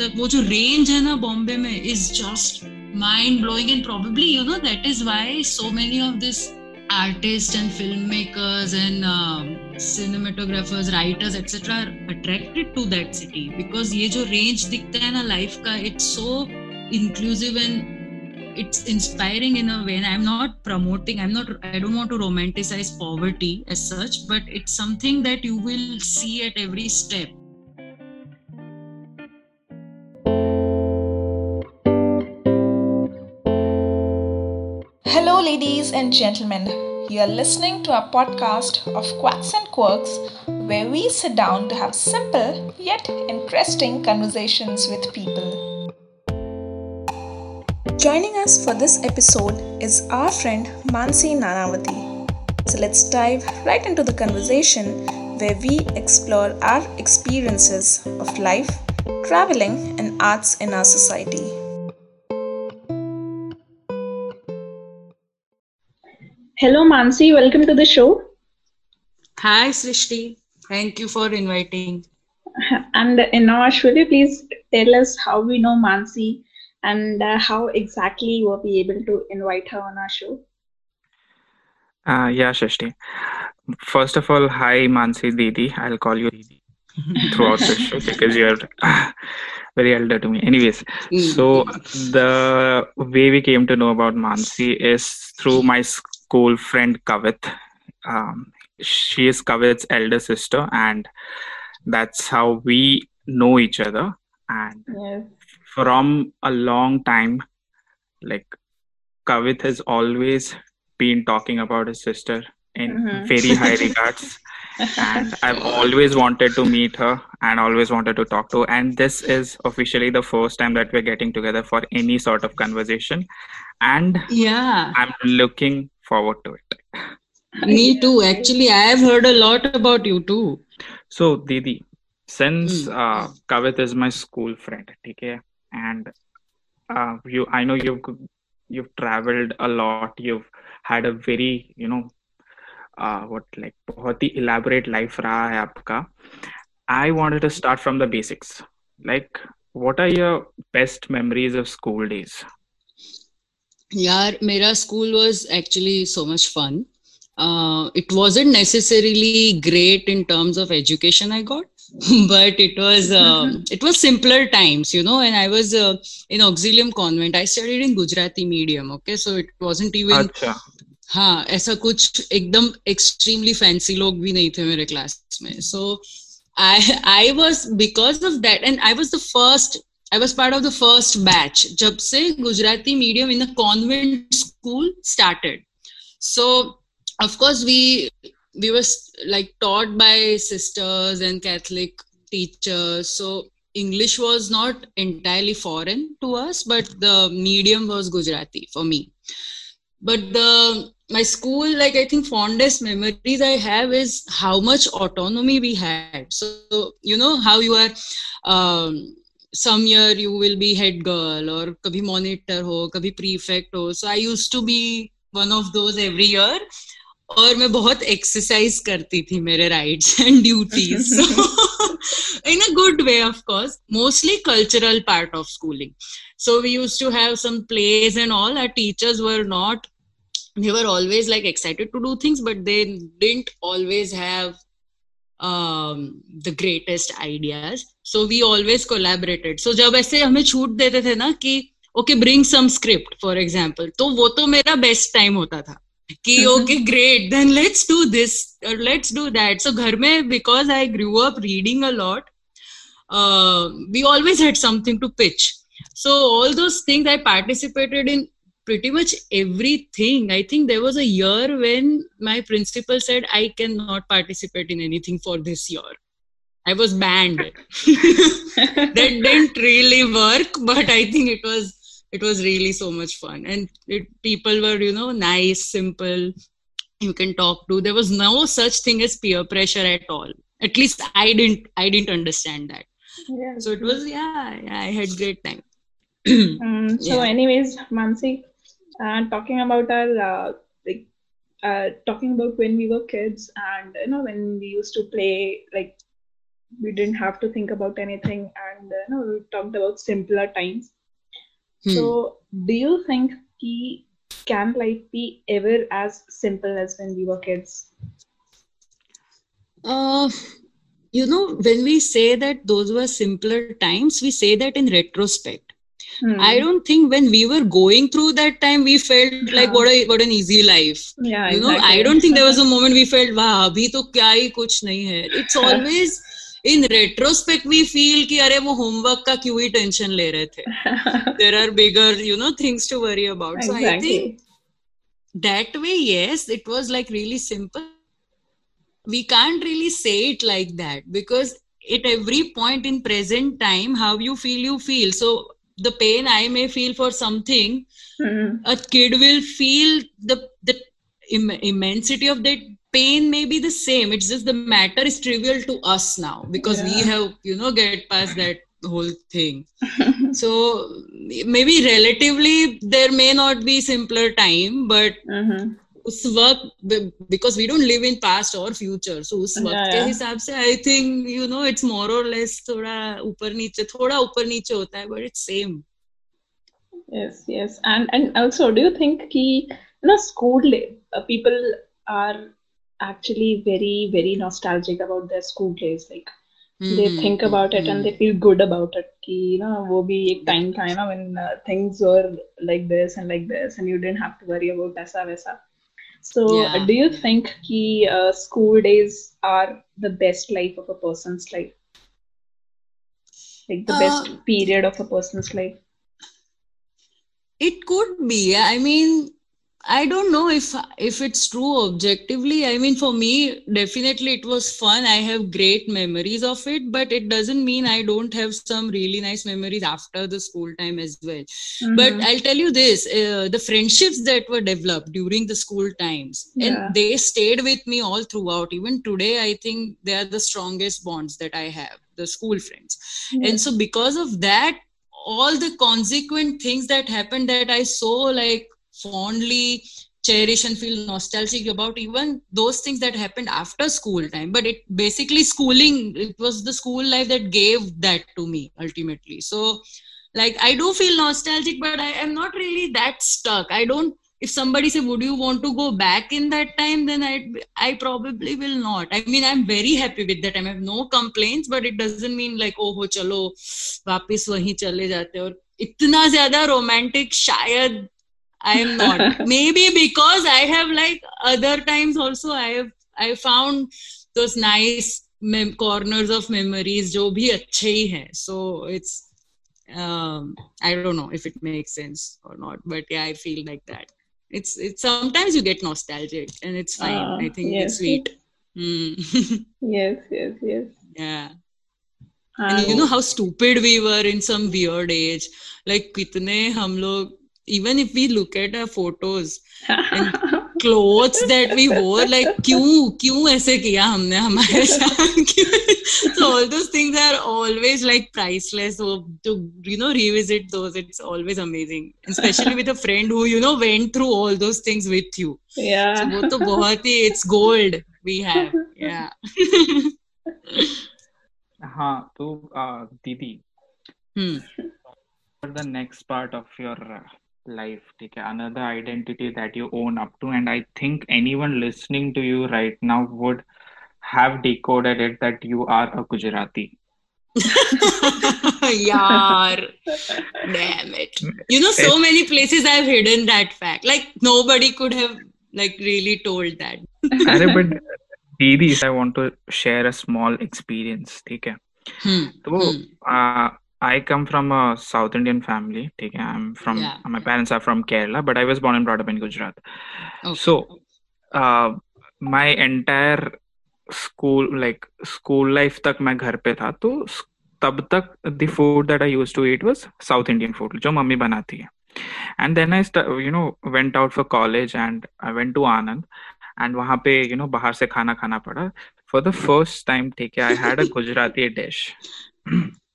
मतलब वो जो रेंज है ना बॉम्बे में is just mind blowing and probably you know that is why so many of this artists and filmmakers and uh, cinematographers writers etc are attracted to that city because ये जो range दिखता है ना life का it's so inclusive and it's inspiring in a way and i'm not promoting i'm not i don't want to romanticize poverty as such but it's something that you will see at every step Ladies and gentlemen. You are listening to a podcast of Quacks and Quirks where we sit down to have simple yet interesting conversations with people. Joining us for this episode is our friend Mansi Nanavati. So let's dive right into the conversation where we explore our experiences of life, traveling, and arts in our society. Hello, Mansi. Welcome to the show. Hi, Srishti. Thank you for inviting. And Inash, will you please tell us how we know Mansi and uh, how exactly were we able to invite her on our show? Uh, yeah, Shashti. First of all, hi Mansi Didi. I'll call you Didi throughout the show because you're very elder to me. Anyways, so the way we came to know about Mansi is through my school friend Kavit. Um, she is Kavit's elder sister, and that's how we know each other. And Yes. from a long time, like Kavit has always been talking about his sister in Mhm. very high regards. and I've always wanted to meet her and always wanted to talk to her. And this is officially the first time that we're getting together for any sort of conversation. And Yeah, I'm looking forward to it. me too. Actually, I have heard a lot about you too. So, Didi, since Mm. uh, Kavit is my school friend, okay, and uh, you, I know you've you've traveled a lot. You've had a very, you know, uh, what like बहुत ही elaborate life रहा है आपका. I wanted to start from the basics. Like, what are your best memories of school days? यार मेरा school was actually so much fun. Uh, it wasn't necessarily great in terms of education I got, but it was um, it was simpler times, you know. And I was uh, in auxilium convent. I studied in Gujarati medium. Okay, so it wasn't even अच्छा हाँ ऐसा कुछ एकदम extremely fancy लोग भी नहीं थे मेरे क्लास में so I I was because of that and I was the first I was part of the first batch जब से Gujarati medium in a convent school started so of course we we were like taught by sisters and catholic teachers so english was not entirely foreign to us but the medium was gujarati for me but the my school like i think fondest memories i have is how much autonomy we had so you know how you are um, some year you will be head girl और कभी monitor हो, कभी prefect हो. So I use to be one of those every year और मैं बहुत exercise करती थी मेरे right and duties in a good way of course mostly cultural part of schooling so we use to have some plays and all our teachers were not they were always like excited to do things but they didn't always have um, the greatest ideas so we always collaborated so जब ऐसे हमें छूट देते थे ना कि okay bring some script for example तो वो तो मेरा बेस्ट टाइम होता था कि okay great then let's do this let's do that so घर में because I grew up reading a lot we always had something to pitch so all those things i participated in pretty much everything. I think there was a year when my principal said i cannot participate in anything for this year. I was banned. That didn't really work but i think it was it was really so much fun. And it, people were you know nice simple. You can talk to. There was no such thing as peer pressure at all. At least i didn't i didn't understand that. Yeah. so it was yeah, yeah i had great time. Um, so, Yeah. anyways, Mansi, uh, talking about our uh, like uh, talking about when we were kids and you know when we used to play like we didn't have to think about anything and uh, no, we talked about simpler times Hmm. so do you think ki, can life be ever as simple as when we were kids Uh, you know, when we say that those were simpler times, we say that in retrospect. Hmm. I don't think when we were going through that time, we felt like Yeah. what a what an easy life. yeah you know, I exactly. don't think there was a moment we felt, wow, abhi to kya hi kuch nahi hai. It's always in retrospect we feel कि अरे वो homework का क्यों ही tension ले रहे थे. There are bigger, you know, things to worry about. So I exactly think that way yes it was like really simple we can't really say it like that because at every point in present time how you feel you feel so the pain i may feel for something Hmm. a kid will feel the the Im- immensity of that pain may be the same it's just the matter is trivial to us now because we have you know get past that whole thing so maybe relatively there may not be simpler time but Mhm. उस वक्त because we don't live in past और future so उस वक्त Yeah, के हिसाब से I think you know it's more or less थोड़ा ऊपर नीचे थोड़ा ऊपर नीचे होता है but it's same Yes, yes, and and also, do you think ki you know school uh, people are actually very very nostalgic about their school days? Like they Hmm, they think about it mm-hmm. and they feel good about it. Ki you know वो भी एक time था ना when uh, things were like this and like this and you didn't have to worry about ऐसा वैसा. So Yeah. do you think ki uh, school days are the best life of a person's life? Like the best Uh, period of a person's life? it could be i mean i don't know if if it's true objectively. I mean for me definitely it was fun. I have great memories of it but it doesn't mean i don't have some really nice memories after the school time as well. But Mhm. i'll tell you this uh, the friendships that were developed during the school times Yeah. and they stayed with me all throughout. Even today i think they are the strongest bonds that i have the school friends. And so because of that all the consequent things that happened that i saw like fondly cherish and feel nostalgic about even those things that happened after school time but it basically schooling it was the school life that gave that to me ultimately so like i do feel nostalgic but i am not really that stuck i don't if somebody say would you want to go back in that time then i i probably will not i mean i'm very happy with that time i have no complaints but it doesn't mean like oh ho chalo वापस वहीं चले जाते हैं और इतना ज्यादा romantic शायद i am not. Maybe because i have like other times also i have i found those nice mem- corners of memories jo bhi hai. So it's um, i don't know if it makes sense or not but yeah i feel like that. It's it's sometimes you get nostalgic and it's fine. Uh, i think yes. it's sweet. Mm. yes yes yes. Yeah. And you know how stupid we were in some weird age? Like कितने हम लोग even if we look at our photos and clothes that we wore like क्यों क्यों ऐसे किया हमने हमारे साथ क्यों? so all those things are always like priceless so to you know revisit those it's always amazing especially with a friend who you know went through all those things with you yeah. so वो तो बहुत ही it's gold we have yeah हाँ तो uh, दीदी hmm. for the next part of your uh, life ठीक है another identity that you own up to and I think anyone listening to you right now would have decoded it that you are a Gujarati Yaar. Damn it. You know, so many places I've hidden that fact. Like nobody could have like really told that. अरे but दीदी I want to share a small experience ठीक है Hmm. तो Hmm. uh, I come from a South Indian family. Okay, I'm from yeah. my parents are from Kerala, but I was born and brought up in Gujarat. Okay. So, uh, my entire school like school life तक मैं घर पे था तो तब तक the food that I use to eat was south Indian food जो mummy बनाती है and then I you know went out for college and I went to Anand and वहाँ पे यू you नो know, बाहर से खाना खाना पड़ा फॉर द फ़र्स्ट टाइम ठीक है I had a Gujarati dish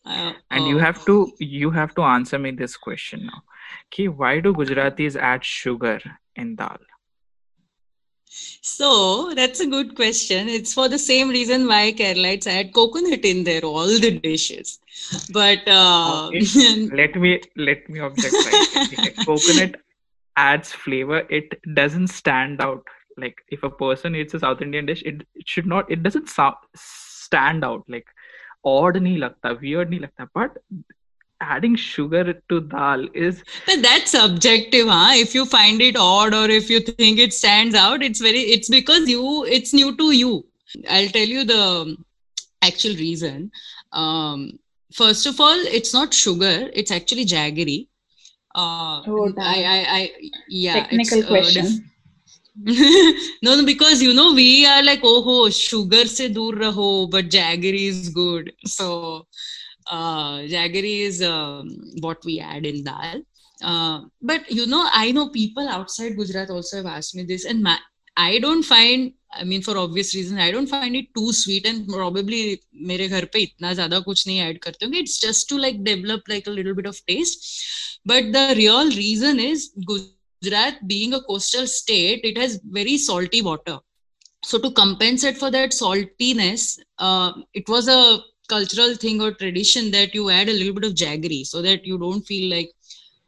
Uh, and you oh. have to you have to answer me this question now कि why do Gujaratis add sugar in dal So that's a good question. It's for the same reason why Keralites add coconut in there all the dishes. But uh, Okay. let me let me object right coconut adds flavor it doesn't stand out like if a person eats a south indian dish it, it should not it doesn't sound, stand out like odd nahi lagta weird nahi lagta but adding sugar to dal is but that's subjective, huh? If you find it odd or if you think it stands out, it's very it's because you it's new to you. I'll tell you the actual reason. Um, first of all, it's not sugar; it's actually jaggery. Uh, Oh, I. I, I, yeah. it's, Technical uh, question. no, no, because you know we are like, oh, ho, sugar se dur raho, but jaggery is good. So, uh, jaggery is um, what we add in dal. Uh, but you know, I know people outside Gujarat also have asked me this, and my, I don't find. I mean, for obvious reasons, I don't find it too sweet, and probably मेरे घर पे इतना ज़्यादा कुछ नहीं add करते होंगे. It's just to like develop like a little bit of taste. But the real reason is Gujarat being a coastal state, it has very salty water. So to compensate for that saltiness, uh, it was a cultural thing or tradition that you add a little bit of jaggery so that you don't feel like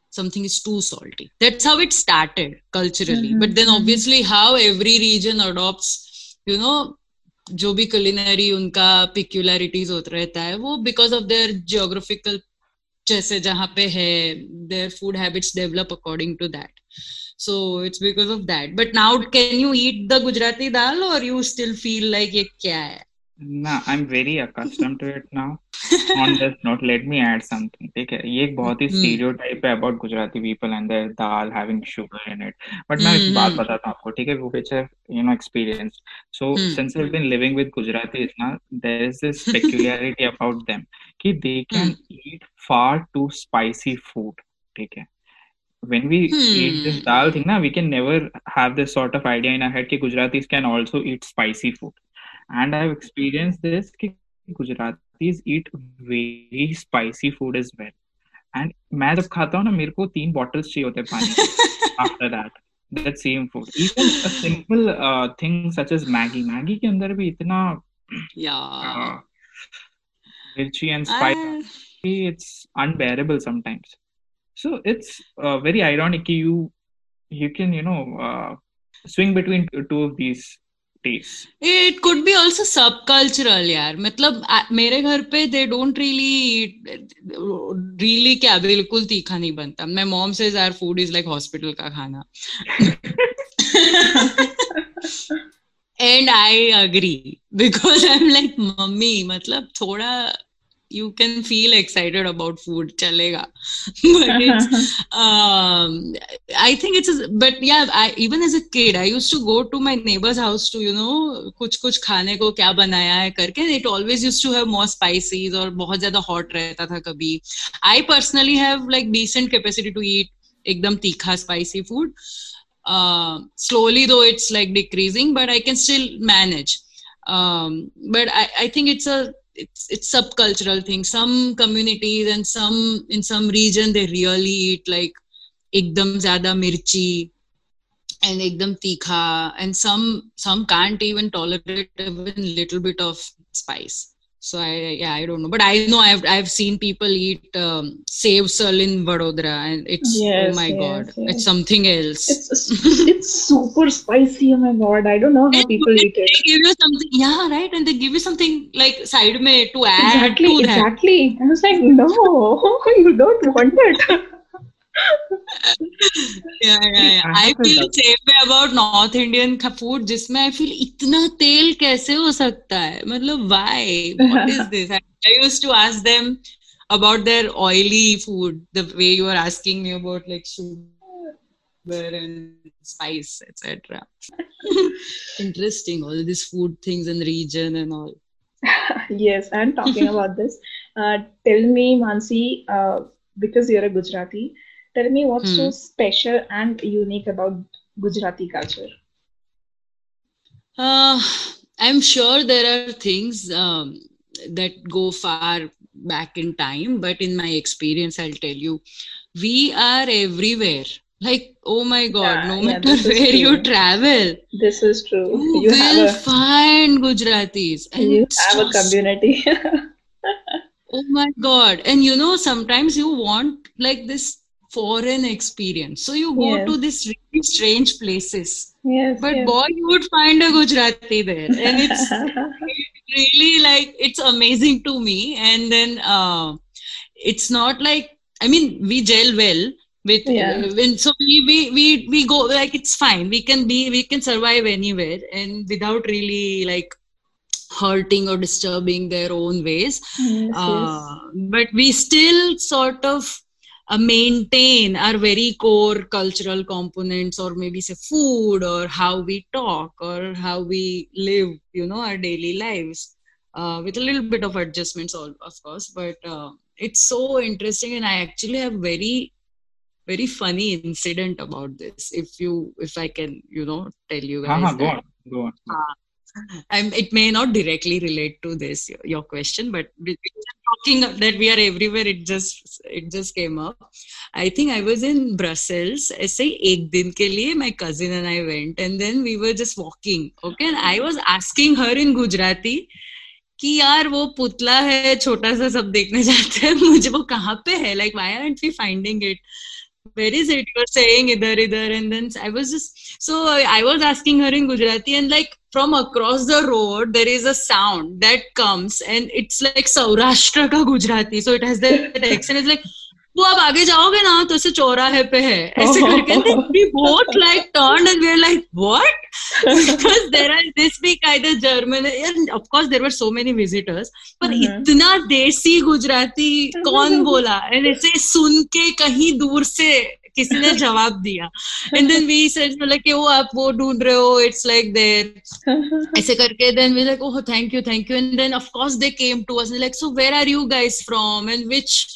something is too salty. That's how it started culturally. Mhm, But then mhm. obviously how every region adopts, you know, जो भी culinary उनका peculiarities होता रहता है वो because of their geographical जैसे जहाँ पे है their food habits develop according to that so it's because of that but now can you eat the Gujarati dal or you still feel like ये क्या है? ना I am very accustomed to it now on this note let me add something ठीक है ये एक बहुत ही hmm. स्टीरियो टाइप है about Gujarati people and their dal having sugar in it but मैं एक hmm. बात बताता हूँ आपको ठीक है वो विच है you know experience so since I been living with Gujarati is ना there is this peculiarity about them कि they can eat far too spicy food ठीक है. When we hmm. eat this hmm. dal thing na we can never have this sort of idea in our head ki gujaratis can also eat spicy food. and I've experienced this कि Gujaratis eat very spicy food as well and मैं जब खाता हूँ ना मेरे को तीन bottles चाहिए होते हैं पानी के after that that same food even a simple uh, thing such as Maggie Maggie के अंदर भी इतना yeah uh, mirchi and spice I, it's unbearable sometimes so it's uh, very ironic कि you you can you know uh, swing between two of these it could be also सब cultural यार। मतलब मेरे घर पे दे डोंट रियली रियली क्या बिल्कुल तीखा नहीं बनता। मैं मॉम से यार फ़ूड इज़ लाइक हॉस्पिटल का खाना। And I agree because I am like mummy मतलब थोड़ा you can feel excited about food चलेगा I think it's but yeah even as a kid I use to go to my neighbours house to you know कुछ कुछ खाने को क्या बनाया है करके it always use to have more spicy और बहुत ज़्यादा हॉट रहता था कभी I personally have like decent capacity to eat एकदम तीखा spicy food slowly though it's like decreasing but I can still manage but I think it's a it's it's subcultural thing. Some communities and some in some region they really eat like ekdam zyada mirchi and ekdam tikha and some some can't even tolerate even little bit of spice so i yeah i don't know but i know i've i've seen people eat um, sev usal in vadodara and it's oh my yes, god yes. it's something else It's it's super spicy. Oh my god! I don't know how And people they eat it. give you something yeah right and they give you something like side mein to add Exactly, to that exactly. I was like, no, you don't want it. I feel same about north Indian food जिसमें I feel इतना तेल कैसे हो सकता है मतलब why what is this I used to ask them about their oily food the way you are asking me about like sugar and spice, etc. Interesting, all these food things and region and all. yes, and talking about this, uh, tell me, Mansi, uh, because you're a Gujarati, tell me what's so Hmm. special and unique about Gujarati culture. Uh, I'm sure there are things um, that go far back in time, but in my experience, I'll tell you, we are everywhere. like oh my god Yeah, no matter is where you travel This is true. you, You will a find gujaratis and you have a community. Oh my God. And you know, sometimes you want like this foreign experience. So you go Yes. to these really strange places. yes. But yes. boy, you would find a Gujarati there. And it's really like, it's amazing to me. And then uh, it's not like, I mean, we gel well. With Yeah. uh, when so we, we we we go like it's fine we can be we can survive anywhere and without really like hurting or disturbing their own ways Yes, uh, but we still sort of uh, maintain our very core cultural components or maybe say food or how we talk or how we live you know our daily lives uh, with a little bit of adjustments all, of course but uh, it's so interesting and i actually have very very funny incident about this if you if i can you know tell you guys Uh-huh, go on, go on. I'm, it may not directly relate to this your, your question but we- we were talking that we are everywhere it just it just came up i think i was in brussels ऐसे ही एक दिन के लिए my cousin and i went and then we were just walking okay and i was asking her in gujarati कि यार वो पुतला है छोटा सा सब देखने जाते हैं मुझे वो कहाँ पे है like why aren't we finding it where is it you're saying idhar idhar and then i was just so i was asking her in gujarati and like from across the road there is a sound that comes and it's like saurashtra ka gujarati. So it has that accent. It's like वो आप आगे जाओगे ना तो ऐसे चौराहे पे है। ऐसे करके boat like turn and we are like what because there are this be kind of German so many visitors पर इतना देसी गुजराती mm-hmm. कौन बोला? एंड ऐसे सुन के कहीं दूर से किसी ने जवाब दिया। एंड देन वी सेड मतलब कि वो आप वो ढूंढ रहे हो? इट्स लाइक देयर ऐसे करके then we like oh thank you thank you and then of course they came to us like so where are you guys from and which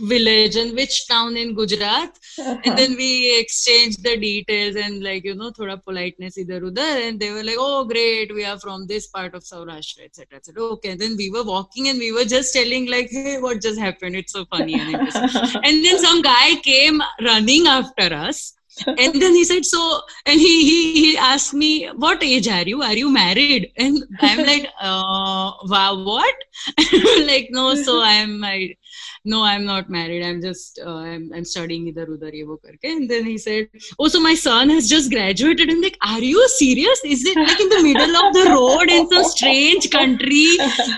village and which town in Gujarat. Uh-huh. And then we exchanged the details and like you know thoda politeness idhar udhar. And they were like oh great we are from this part of Saurashtra etc etc okay and then we were walking and we were just telling like hey what just happened? It's so funny and then some guy came running after us and then he said so and he he, he asked me what age are you? Are you married? And i'm like uh wow what? Like no so i'm I, no i'm not married. I'm just uh, I'm, I'm studying idhar udhar ye wo karke. And then he said oh so my son has just graduated. And like are you serious? Is it like in the middle of the road in some strange country?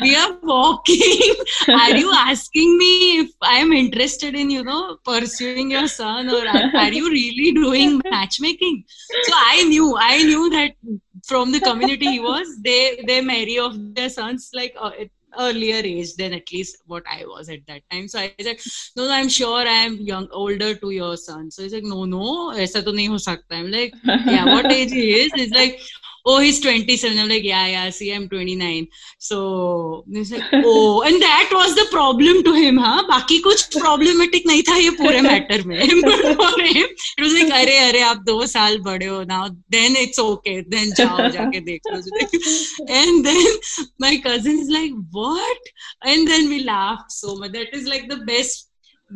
We are walking. Are you asking me if i am interested in you know pursuing your son or are, are you really doing matchmaking. So i knew i knew that from the community he was they they marry off their sons like uh, earlier age than at least what i was at that time. So i said no no i'm sure i am young older to your son. So he's like no no aisa to nahi ho sakta i'm like yeah what age he is? He's like oh he's 27 i'm like yeah yeah see i'm 29 so he's like oh and that was the problem to him huh बाकी कुछ problematic नहीं था ये पूरे matter में but for him it was like अरे अरे आप दो साल बड़े हो now then it's okay then जाओ जाके देख लो and then my cousin is like what and then we laughed so much that is like the best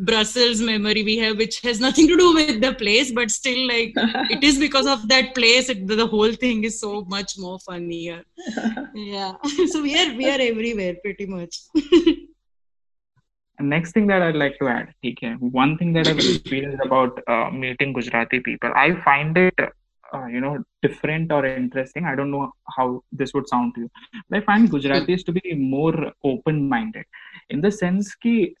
Brussels memory we have, which has nothing to do with the place, but still, like, it is because of that place. It, the whole thing is so much more funnier. Yeah. so we are we are everywhere pretty much. next thing that I'd like to add, okay, one thing that I've experienced about uh, meeting Gujarati people, I find it, uh, you know, different or interesting. I don't know how this would sound to you, but I find Gujaratis to be more open-minded in the sense that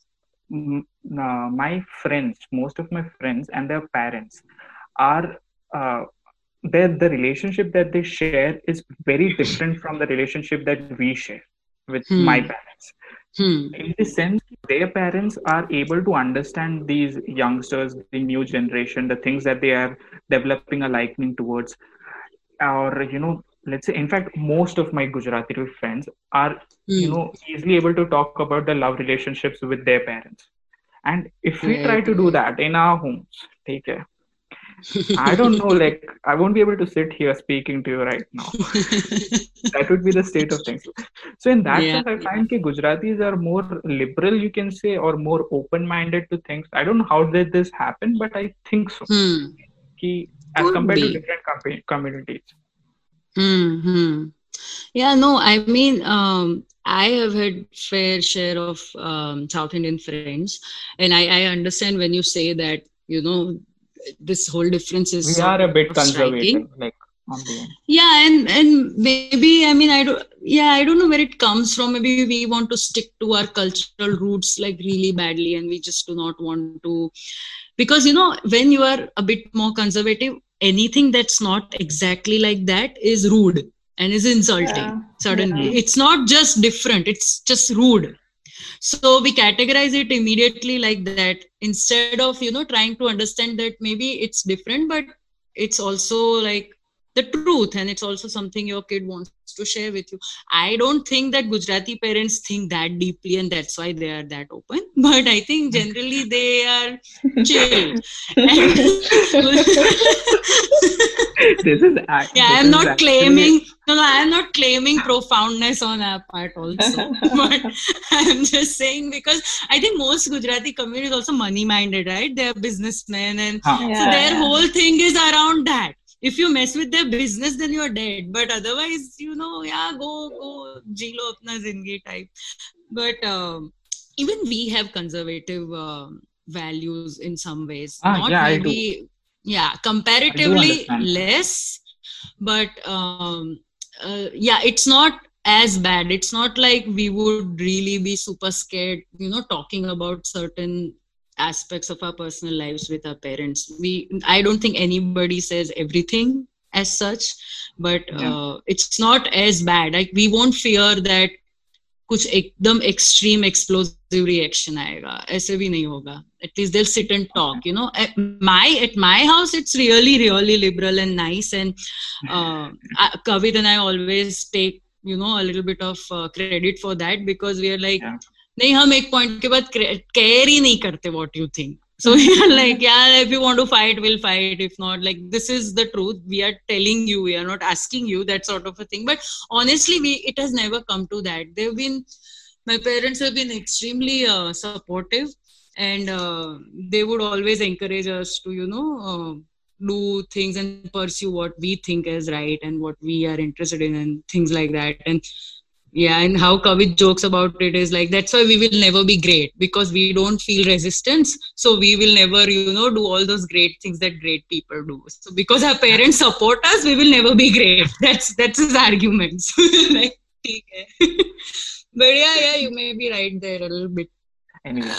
uh, my friends, most of my friends and their parents are. Uh, their the relationship that they share is very different from the relationship that we share with Hmm. my parents Hmm. in the sense their parents are able to understand these youngsters the new generation the things that they are developing a liking towards or you know let's say in fact most of my gujarati friends are you Hmm. know easily able to talk about the love relationships with their parents. And if we Right, try to do that in our homes take care. I don't know like i won't be able to sit here speaking to you right now. That would be the state of things. So in that Yeah, sense i find that gujaratis are more liberal you can say or more open minded to things. I don't know how did this happen but i think so. Hmm. कि as Could compared to different com- communities Hmm. Yeah, no, I mean, um, I have had fair share of um, South Indian friends, and I, I understand when you say that, you know, this whole difference is we are a bit conservative striking. like on the end Yeah, and and maybe I mean I don't yeah I don't know where it comes from. Maybe we want to stick to our cultural roots like really badly, and we just do not want to because you know when you are a bit more conservative, anything that's not exactly like that is rude and is insulting. Yeah. Suddenly, Yeah. it's not just different; it's just rude. So we categorize it immediately like that instead of you know trying to understand that maybe it's different, but it's also like the truth and it's also something your kid wants to share with you i don't think that gujarati parents think that deeply and that's why they are that open but i think generally they are chill this is ac- yeah i'm not actually- claiming no no i'm not claiming profoundness on our part also but i'm just saying because i think most gujarati community is also money minded right they're businessmen and Huh. so Yeah, their yeah. whole thing is around that if you mess with their business then you're dead. But otherwise you know yeah go go jilo apna zindagi type. But um, even we have conservative um, values in some ways. Ah, not yeah, I do. maybe yeah comparatively less but um, uh, yeah it's not as bad. It's not like we would really be super scared you know talking about certain aspects of our personal lives with our parents we i don't think anybody says everything as such but Yeah. uh, it's not as bad like we won't fear that कुछ एकदम extreme explosive reaction आएगा ऐसे भी नहीं होगा at least they'll sit and talk you know at my at my house it's really really liberal and nice and uh, I- Kavit and I always take you know a little bit of uh, credit for that because we are like Yeah. नहीं हम एक point के बाद care ही नहीं करते what you think so we are like yeah if you want to fight we'll fight if not like this is the truth we are telling you we are not asking you that sort of a thing but honestly we it has never come to that they've been my parents have been extremely uh, supportive and uh, they would always encourage us to you know uh, do things and pursue what we think is right and what we are interested in and things like that and yeah and how kavit jokes about it is like that's why we will never be great because we don't feel resistance. So we will never you know do all those great things that great people do. So because our parents support us we will never be great. That's that's his argument. Like but yeah yeah you may be right there a little bit. Anyway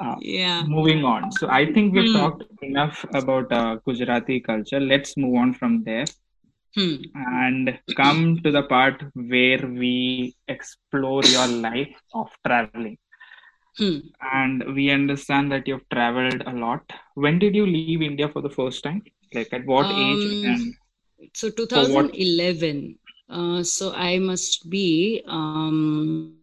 uh, yeah. moving on. So i think we've mm. talked enough about uh, gujarati culture. Let's move on from there hmm. and come to the part where we explore your life of traveling Hmm. and we understand that you've traveled a lot when did you leave india for the first time like at what age Um, and so For what? 2011 uh, so i must be um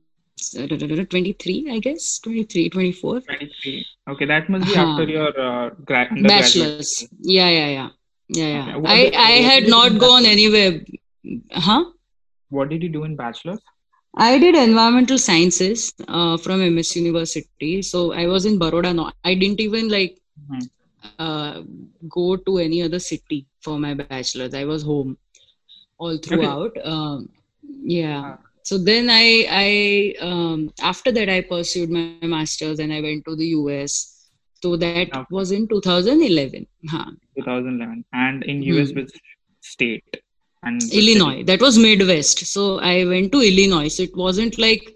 23 i guess 23 24 23 okay that must be Huh. after your uh, gra- bachelors yeah yeah yeah yeah yeah Okay. I did- i had not gone anywhere huh what did you do in bachelor's I did environmental sciences uh, from MS University. So I was in Baroda. No, I didn't even like Mhm. uh, go to any other city for my bachelor's. I was home all throughout. Um, yeah. Ah. So then I, I um, after that I pursued my master's and I went to the US. So that Okay. was in 2011. Huh. 2011 and in us Hmm. which state and Illinois. city? That was Midwest. So I went to Illinois. So it wasn't like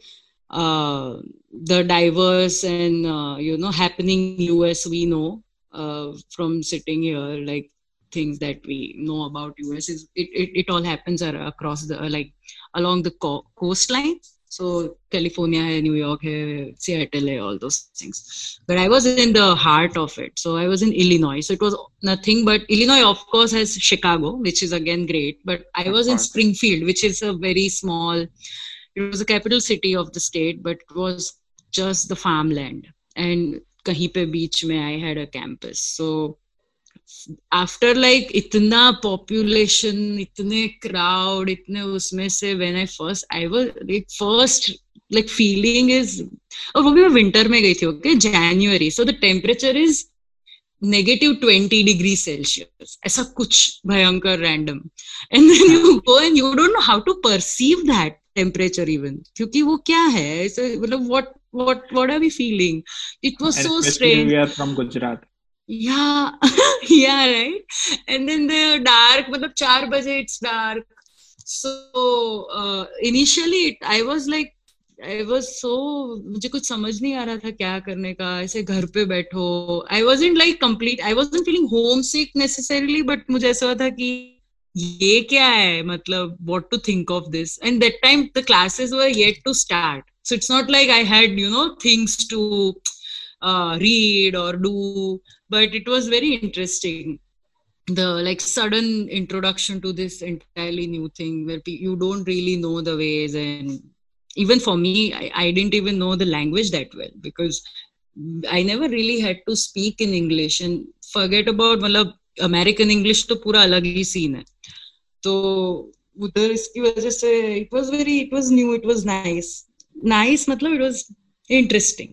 uh, the diverse and uh, you know happening US we know uh, from sitting here. Like things that we know about US is it it, it all happens across the like along the co- coastline. So California, hai, New York, hai, Seattle, hai, all those things. But I was in the heart of it. So I was in Illinois. So it was nothing but Illinois, of course, has Chicago, which is again great. But I was in. Springfield, which is a very small. It was the capital city of the state, but it was just the farmland. And kahin pe beach mein I had a campus. So after like इतना population इतने crowd इतने उसमें से when I first I वो like first like feeling is और वो भी मैं विंटर में गई थी okay January so the temperature is negative twenty degree celsius ऐसा कुछ भयंकर random and then you go and you don't know how to perceive that temperature even क्योंकि वो क्या है? मतलब what what what are we feeling it was so strange from Gujarat yeah yeah right. And then the dark matlab 4 baje it's dark. So uh, initially it, i was like I was so मुझे कुछ समझ नहीं आ रहा था क्या करने का ऐसे घर पे बैठो। I was in like complete I was feeling home sick necessarily but मुझे ऐसा हुआ था कि ये क्या है मतलब what to think of this and that time the classes were yet to start so it's not like i had you know things to uh, read or do but it was very interesting the like sudden introduction to this entirely new thing where pe- you don't really know the ways and even for me I, I didn't even know the language that well because i never really had to speak in english and forget about मतलब American English तो पूरा अलग ही scene है तो उधर इसकी वजह से it was very it was knew it was nice nice मतलब it was interesting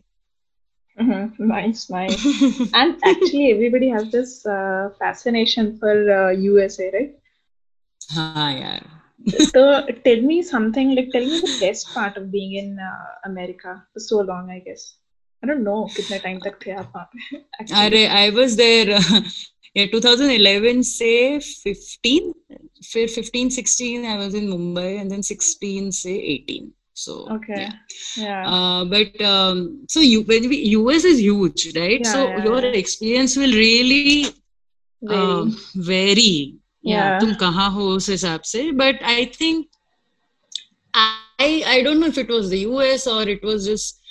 Mhm, Nice, nice. And actually, everybody has this uh, fascination for uh, USA, right? हाँ यार so tell me something like tell me the best part of being in uh, America for so long, I guess. I don't know कितने time तक थे आप वहाँ पे. actually. अरे I was there yeah 2011 से 15 फिर 15 16 I was in Mumbai and then 16 से 18 so Okay. yeah. Yeah. Uh, but um, so you when we, US is huge right Yeah, so yeah, your yeah. experience will really Very. um, vary yeah Yeah. तुम कहाँ हो उस हिसाब से but I think I I don't know if it was the US or it was just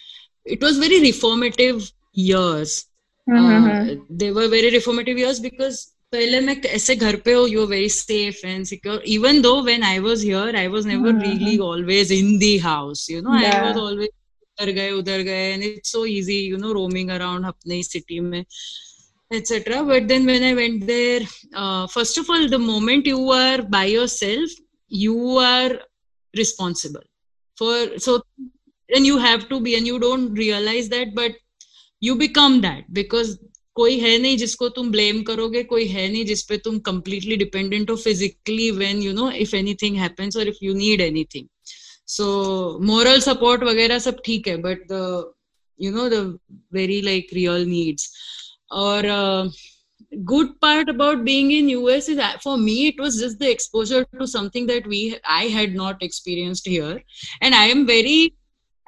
it was very reformative years Mhm. uh, they were very reformative years because पहले मैं कैसे घर पे हो you very safe and secure even though when I was here I was never really always in the house you know I was always उधर गए उधर गए and it's so easy you know roaming around अपने city में etcetera but then when I went there first of all the moment you are by yourself you are responsible for so and you have to be and you don't realise that but you become that because कोई है नहीं जिसको तुम blame करोगे, कोई है नहीं जिसपे तुम कंप्लीटली डिपेंडेंट हो physically when you know if anything happens or if you need anything so moral support वगैरह सब ठीक है but the you know the very like real needs और good part about being in U S is for me it was just the exposure to something that we I had not experienced here and I am very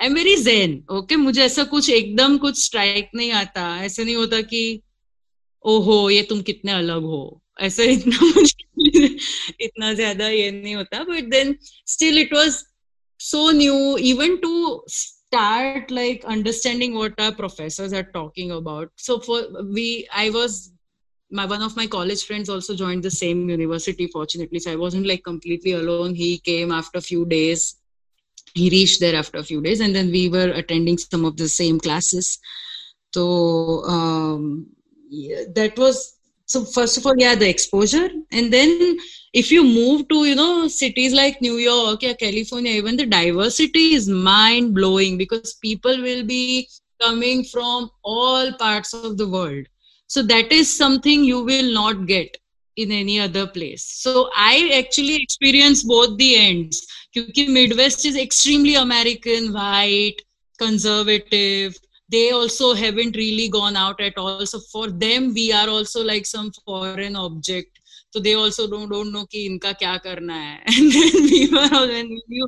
I am very zen okay मुझे ऐसा कुछ एकदम कुछ strike नहीं आता। ऐसा नहीं होता कि, ओहो, ये तुम कितने अलग हो? ऐसा इतना मुझे इतना ज़्यादा ये नहीं होता। But then still it was so new even to start like understanding what are professor are talking about so for we I was my, one of my college friends also joined the same university, fortunately. So i wasn't, like, completely alone. He came after a few days. He reached there after a few days and then we were attending some of the same classes. So um yeah, that was so first of all yeah the exposure. And then if you move to you know cities like new york yeah california even the diversity is mind blowing because people will be coming from all parts of the world. So that is something you will not get in any other place. So i actually experience both the ends. Because midwest is extremely american white conservative. They also haven't really gone out at all. So for them we are also like some foreign object. So they also don't don't know ki inka kya karna hai and then we were when you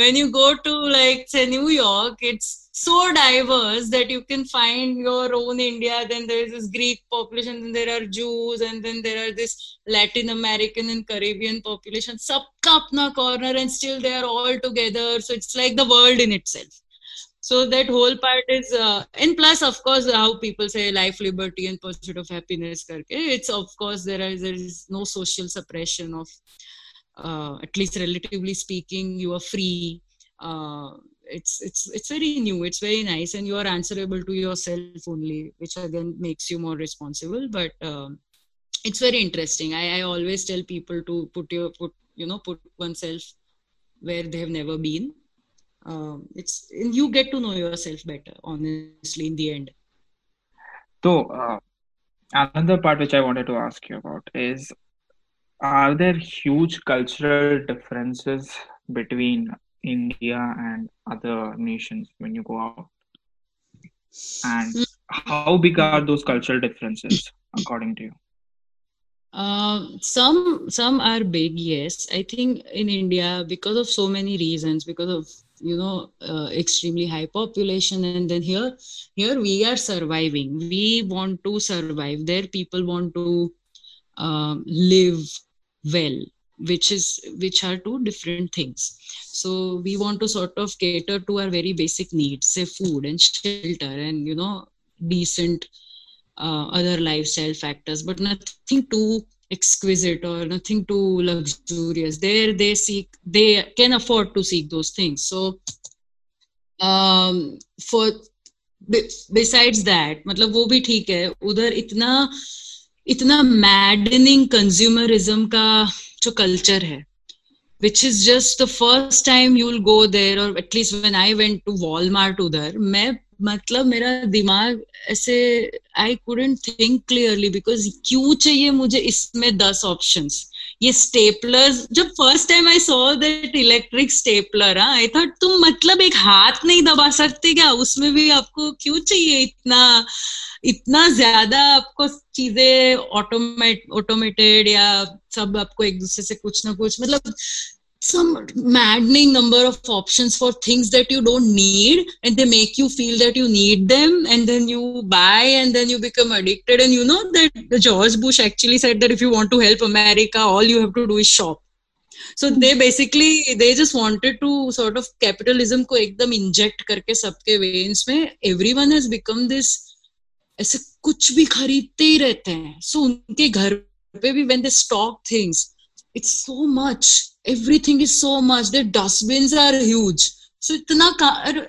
when you go to like say new york it's so diverse that you can find your own India. Then there is this Greek population, then there are Jews, and then there are this Latin American and Caribbean population. Sabka apna corner, and still they are all together. So it's like the world in itself. So that whole part is, uh, and plus, of course, how people say life, liberty, and pursuit of happiness. It's of course there is there is no social suppression of, uh, at least relatively speaking, you are free. Uh, it's it's it's very new it's very nice and you are answerable to yourself only which again makes you more responsible but um, it's very interesting. I, I always tell people to put your put you know put oneself where they have never been. Um, it's you get to know yourself better honestly in the end. So uh, another part which I wanted to ask you about is are there huge cultural differences between India and other nations when you go out? And how big are those cultural differences according to you? Um, some some are big, yes. I think in India, because of so many reasons, because of you know uh, extremely high population, and then here here we are surviving. We want to survive. There, people want to um, live well, which is which are two different things. So we want to sort of cater to our very basic needs, say food and shelter, and you know decent uh, other lifestyle factors, but nothing too exquisite or nothing too luxurious. There, they seek, they can afford to seek those things. So, um, for besides that, मतलब वो भी ठीक है उधर इतना इतना maddening consumerism का जो कल्चर है which is just the first time you will go there और at least when I went to Walmart उधर, मैं मतलब मेरा दिमाग ऐसे I couldn't think clearly because क्यों चाहिए मुझे इसमें दस ऑप्शंस ये स्टेपलर्स जब first time I saw that electric stapler I thought तुम मतलब एक हाथ नहीं दबा सकते क्या? उसमें भी आपको क्यों चाहिए इतना इतना ज़्यादा आपको चीज़ें ऑटोमेट ऑटोमेटेड या सब आपको एक दूसरे से कुछ ना कुछ मतलब some maddening number of options for things that you don't need and they make you feel that you need them and then you buy and then you become addicted and you know that george bush actually said that if you want to help america all you have to do is shop so they basically they just wanted to sort of capitalism को एकदम inject करके सबके veins में everyone has become this ऐसे कुछ भी खरीदते ही रहते हैं सो so, उनके घर पे भी when they stock things it's so much everything is so much the dustbin are huge so इतना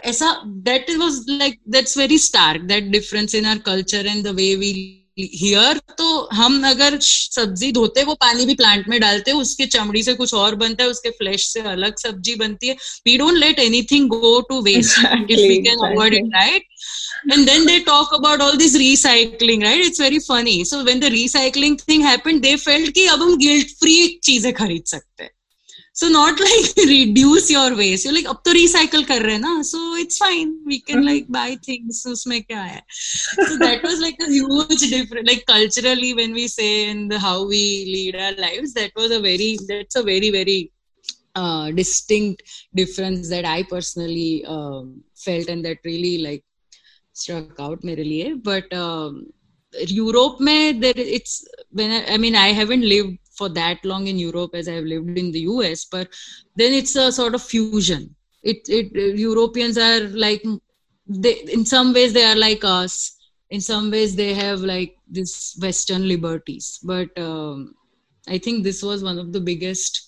ऐसा that was like that's very stark that difference in our culture and the way we here तो हम अगर सब्ज़ी धोते वो पानी भी प्लांट में डालते हैं उसके चमड़ी से कुछ और बनता है उसके फ्लैश से अलग सब्ज़ी बनती है। We don't let any thing go to waste if we can avoid it right and then they talk about all this recycling right it's very funny so when the recycling thing happened they failed की अब हम guilt free चीज़ें खरीद सकते हैं। so not like reduce your waste you're like अब तो recycle कर रहे हैं ना so it's fine we can like buy things उसमें क्या है so that was like a huge difference like culturally when we say in the how we lead our lives that was a very that's a very very uh, distinct difference that I personally um, felt and that really like struck out मेरे लिए but um, Europe में there it's when I, I mean I haven't lived for that long in Europe as I have lived in the US but then it's a sort of fusion it it Europeans are like they in some ways they are like us in some ways they have like this western liberties but um, I think this was one of the biggest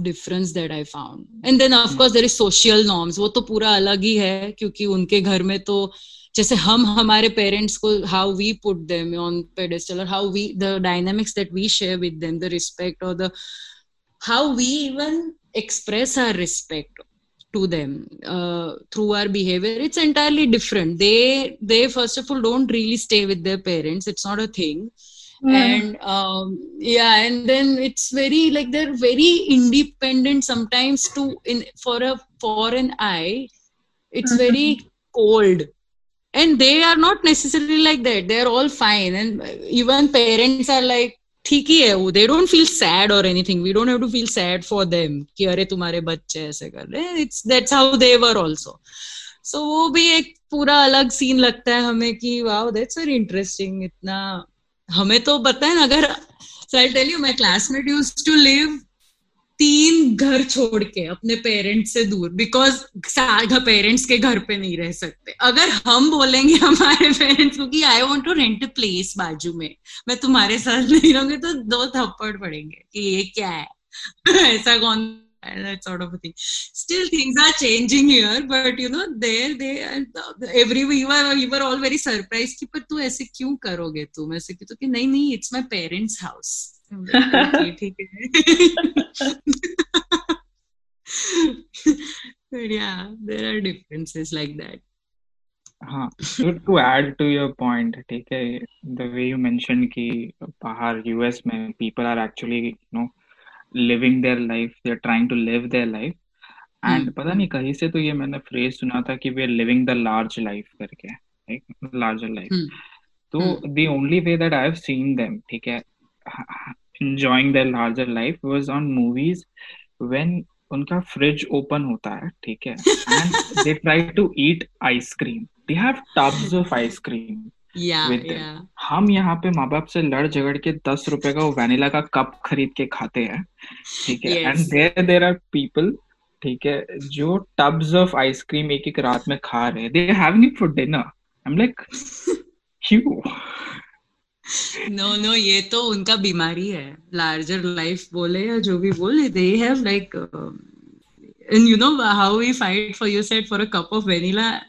difference that I found and then of course there is social norms वो तो पूरा अलग ही है क्योंकि उनके घर में तो जैसे हम हमारे पेरेंट्स को how we put them on pedestal और how we the dynamics that we share with them the respect और the how we even express are respect to them uh, through our behavior it's entirely different they they first of all don't really stay with their parents it's not a thing mm. and um, yeah and then it's very like they're very independent sometimes to in for a foreign eye it's mm-hmm. very cold And they are not necessarily like that. They're all fine. And even parents are like, ठीक ही है वो. They don't feel sad or anything we don't have to feel sad for them कि अरे तुम्हारे बच्चे ऐसे कर रहे it's that's how they were also so वो भी एक पूरा अलग सीन लगता है हमें कि, वाओ दैट्स वेरी इंटरेस्टिंग इतना, हमें तो पता है ना, अगर so I tell you my classmate used to live तीन घर छोड़ के अपने पेरेंट्स से दूर बिकॉज़ पेरेंट्स के घर पे नहीं रह सकते। अगर हम बोलेंगे हमारे पेरेंट्स को कि I want to rent a place बाजू में, मैं तुम्हारे साथ नहीं रहूँगी तो दो थप्पड़ पड़ेंगे कि ये क्या है? ऐसा कौन कि पर तू ऐसे क्यों करोगे तुम? ऐसे तो नहीं नहीं. ठीक है। But yeah there are differences like that. हाँ तो to add to your point ठीक है द वे यू मेंशन कि बाहर यूएस में people are actually you know living their life they are trying to live their life and पता नहीं कहीं से तो ये मैंने फ्रेज सुना था कि we are living the large life करके लार्जर लाइफ Hmm. तो the only way that I have seen them ठीक है enjoying their larger life was on movies when उनका फ्रिज ओपन होता है ठीक है? And they try to eat ice cream they have tubs of ice cream yeah हम यहाँ पे माँ बाप से लड़ झगड़ के दस रुपए का वो वैनिला का कप खरीद के खाते हैं ठीक है? And there there are people ठीक है जो टब्स ऑफ़ आइसक्रीम एक एक रात में खा रहे हैं. They having it for dinner I am like क्यों नो नो ये तो उनका बीमारी है लार्जर लाइफ बोले या जो भी बोले they have like and you know how we fight for you said for a cup of vanilla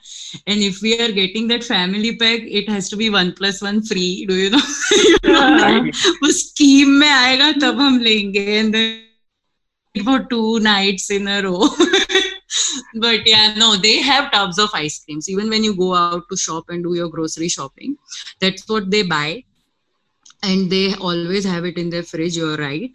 and if we are getting that family pack it has to be one plus one free do you know, you know वो scheme में आएगा तब हम लेंगे and then for two nights in a row but yeah no they have tubs of ice creams even when you go out to shop and do your grocery shopping that's what they buy and they always have it in their fridge you're right.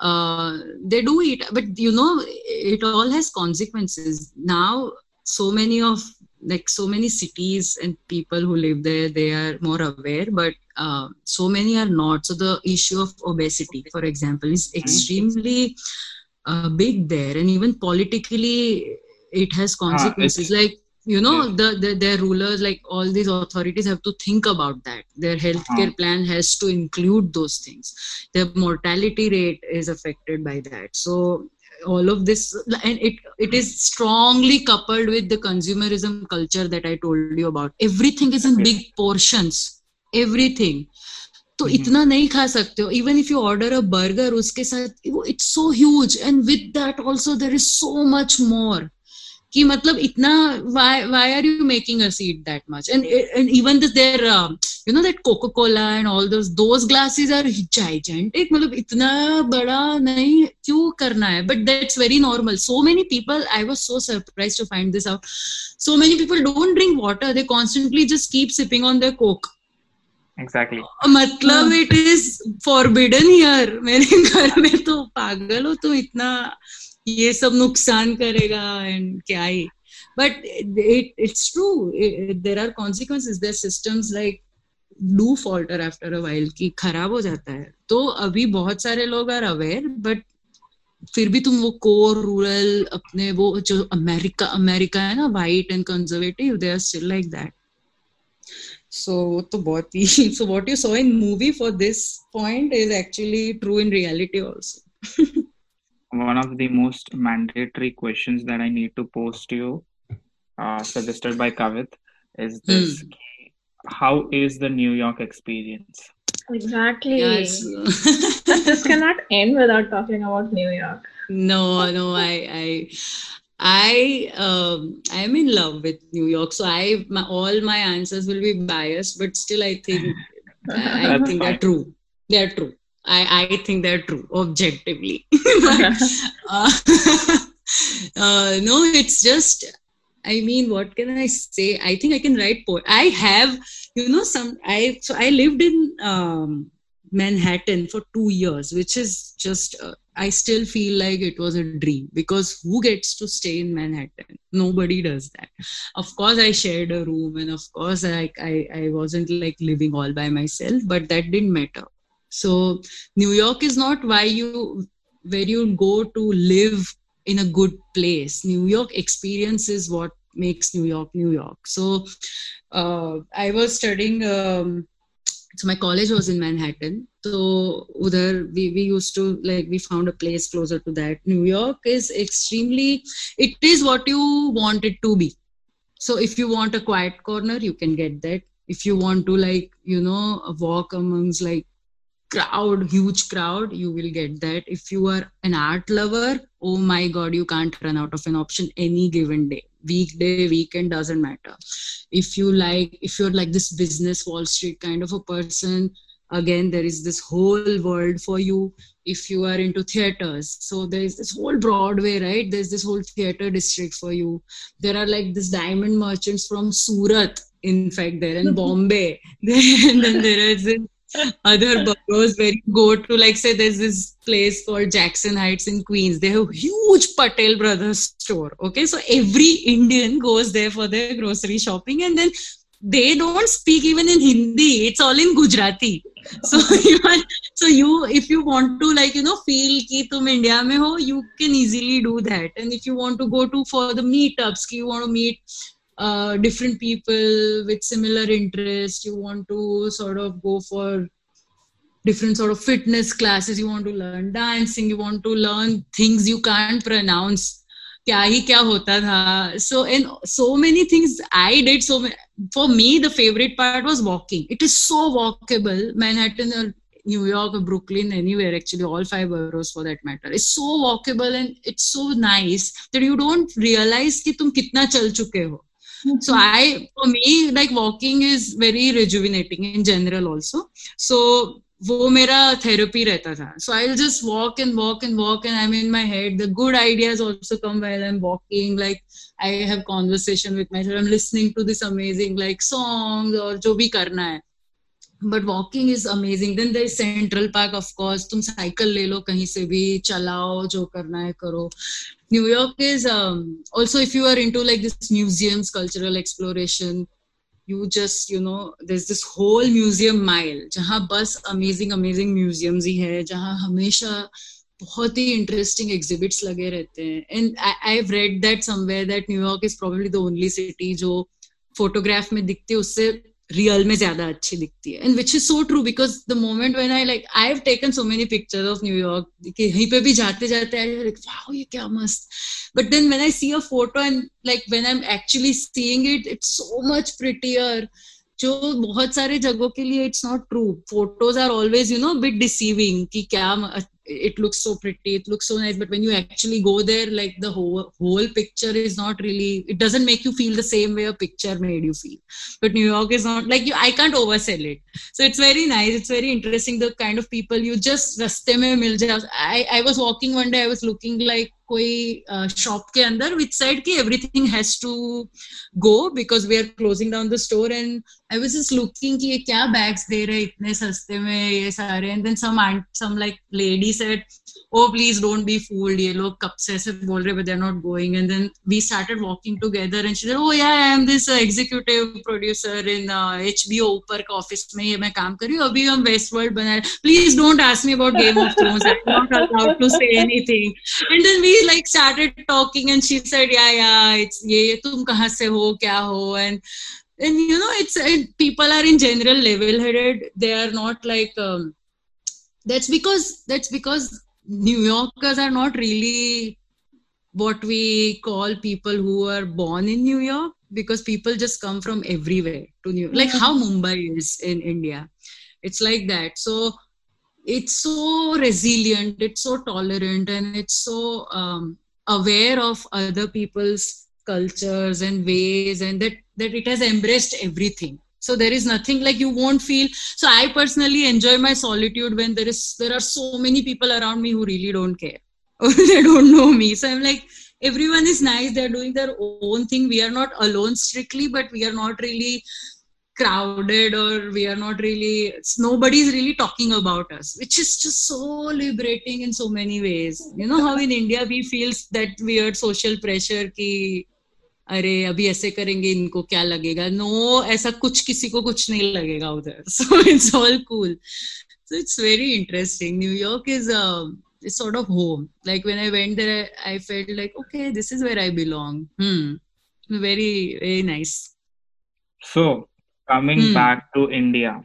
Uh, they do eat but you know it all has consequences. Now so many of like so many cities and people who live there they are more aware but uh, so many are not. So the issue of obesity for example is extremely uh, big there. And even politically it has consequences it's- like you know yes. the, the their rulers like all these authorities have to think about that their healthcare Uh-huh. plan has to include those things their mortality rate is affected by that so all of this and it it is strongly coupled with the consumerism culture that i told you about everything is in Yes. big portions everything तो Mhm. इतना नहीं खा सकते हो even if you order a burger उसके साथ वो it's so huge and with that also there is so much more कि मतलब इतना why are you making a seat that much and and even this there you know that Coca Cola and all those those glasses are gigantic मतलब इतना बड़ा नहीं क्यों करना है? But that's very normal so many people I was so surprise to find this out so many people don't drink water they constantly just keep sipping on their Coke exactly मतलब it is forbidden here मेरे घर में तो पागल हो तो इतना। ये सब नुकसान करेगा एंड क्या ही। But it it's true there are are consequences. There are systems like do falter after a खराब हो जाता है। तो अभी बहुत सारे लोग आर अवेयर बट फिर भी तुम वो कोर रूरल अपने वो जो अमेरिका अमेरिका है ना white and conservative they are still like that so तो बहुत ही so what you saw in movie for this point is actually true in reality also one of the most mandatory questions that I need to pose to you, uh, suggested by Kavit, is this: How is the New York experience? Exactly. yes this cannot end without talking about New York. no no i i i um i'm in love with new york so i my, all my answers will be biased but still i think i That's think they're true they're true i i think they're true objectively. But, uh, uh, no it's just i mean what can i say? I think i can write po i have you know some i so i lived in um manhattan for two years which is just uh, i still feel like it was a dream because who gets to stay in manhattan? Nobody does that. Of course i shared a room and of course i i, I wasn't like living all by myself but that didn't matter so new york is not why you where you go to live in a good place. New york experience is what makes new york new york. So uh, i was studying um, so my college was in manhattan. So udhar we, we used to like we found a place closer to that. New york is extremely it is what you want it to be. So if you want a quiet corner you can get that. If you want to like you know walk amongst like crowd huge crowd you will get that. If you are an art lover oh my god you can't run out of an option any given day. Weekday weekend doesn't matter. If you like if you're like this business wall street kind of a person again there is this whole world for you. If you are into theaters so there is this whole broadway right? There's this whole theater district for you. There are like this diamond merchants from surat in fact there in bombay. And then there is this other boroughs where you go to like say there's this place called jackson heights in queens. They have a huge patel brothers store okay? So every indian goes there for their grocery shopping and then they don't speak even in hindi. It's all in gujarati. So you are, so you if you want to like you know feel ki tum india mein ho you can easily do that. And if you want to go to for the meetups ki you want to meet uh, different people with similar interest you want to sort of go for different sort of fitness classes you want to learn dancing you want to learn things you can't pronounce क्या ही क्या होता था so in so many things I did so for me the favorite part was walking it is so walkable Manhattan or New York or Brooklyn anywhere actually all five boroughs for that matter it's so walkable and it's so nice that you don't realize कि तुम कितना चल चुके हो So, i, for me, like, walking is very rejuvenating in general also. So, वो मेरा therapy रहता था. So I just walk and walk and walk and I mean my head the good ideas also come well I am walking like I have conversation with my I am listening to this amazing like song और जो भी करना है. But walking is amazing then there Central Park of course तुम cycle ले लो कहीं से भी. चलाओ, जो करना है करो. New York is um, also if you are into like this museums, cultural exploration, you just you know there's this whole museum mile जहाँ बस amazing amazing museums ही है जहाँ हमेशा बहुत ही इंटरेस्टिंग एग्जिबिट्स लगे रहते हैं and I have read that somewhere that New York is probably the only city जो फोटोग्राफ में दिखती है उससे रियल में ज़्यादा अच्छी दिखती है and which is so true because the moment when I like I have taken so many picture of New York कहीं पे भी जाते जाते आई लाइक वाओ ये क्या मस्त but then when I see a photo and like when I am actually seeing it it's so much prettier जो बहुत सारे जगहों के लिए it's not true photos are always you know bit deceiving कि क्या it looks so pretty it looks so nice but when you actually go there like the whole whole picture is not really it doesn't make you feel the same way a picture made you feel but new york is not like you i can't oversell it so it's very nice it's very interesting the kind of people you just raste mein mil i i was walking one day i was looking like कोई shop के अंदर which side की everything has to go because we are closing down the store and I was just looking कि ये क्या bags दे रहे इतने सस्ते में ये सारे and then some some like lady said oh please don't be fooled ye log kab se aise bol rahe but they're not going and then we started walking together and she said oh yeah i am this uh, executive producer in uh, hbo ऊपर का office में ये मैं काम कर रही हूँ अभी हम वेस्ट वर्ल्ड बना रहे please don't ask me about Game of Thrones I am not allowed to say anything and then we like started talking and she said yeah yeah it's ये तुम कहाँ से हो क्या हो and and you know it's uh, people are in general level headed they are not like um, that's because that's because New Yorkers are not really what we call people who are born in New York because people just come from everywhere to New York, like how Mumbai is in India. It's like that. So it's so resilient, it's so tolerant, and it's so um, aware of other people's cultures and ways, and that that it has embraced everything so there is nothing like you won't feel. So i personally enjoy my solitude when there is there are so many people around me who really don't care. Or they don't know me. So i'm like everyone is nice. They're doing their own thing. We are not alone strictly but we are not really crowded or we are not really nobody is really talking about us which is just so liberating in so many ways. You know how in india we feel that weird social pressure ki अरे अभी ऐसे करेंगे इनको क्या लगेगा no no, ऐसा कुछ किसी को कुछ नहीं लगेगा उधर so it's all cool so it's very interesting new york is um, it's sort of home like when i went there I, I felt like okay this is where i belong hmm very very nice so coming hmm. back to india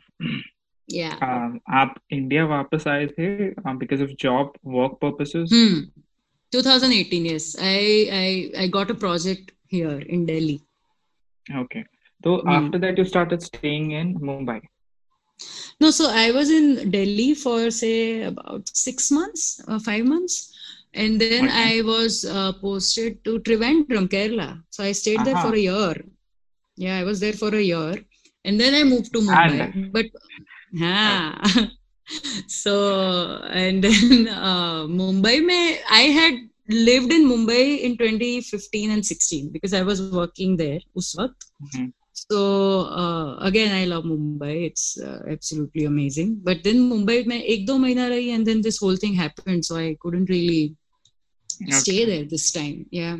yeah um, आप India वापस आए थे because of job work purposes hmm 2018 yes i i i got a project here in Delhi. Okay. So mm. after that, you started staying in Mumbai. No, so I was in Delhi for say about six months or five months, and then okay. I was uh, posted to Trivandrum, Kerala. So I stayed there for a year. Yeah, I was there for a year, and then I moved to Mumbai. And... But yeah. so and then uh, Mumbai, mein, I had lived in Mumbai in 2015 and 16 because I was working there. Mm-hmm. so uh, again i love mumbai it's uh, absolutely amazing but then mumbai ek do mahina rahi and then this whole thing happened so i couldn't really stay there this time yeah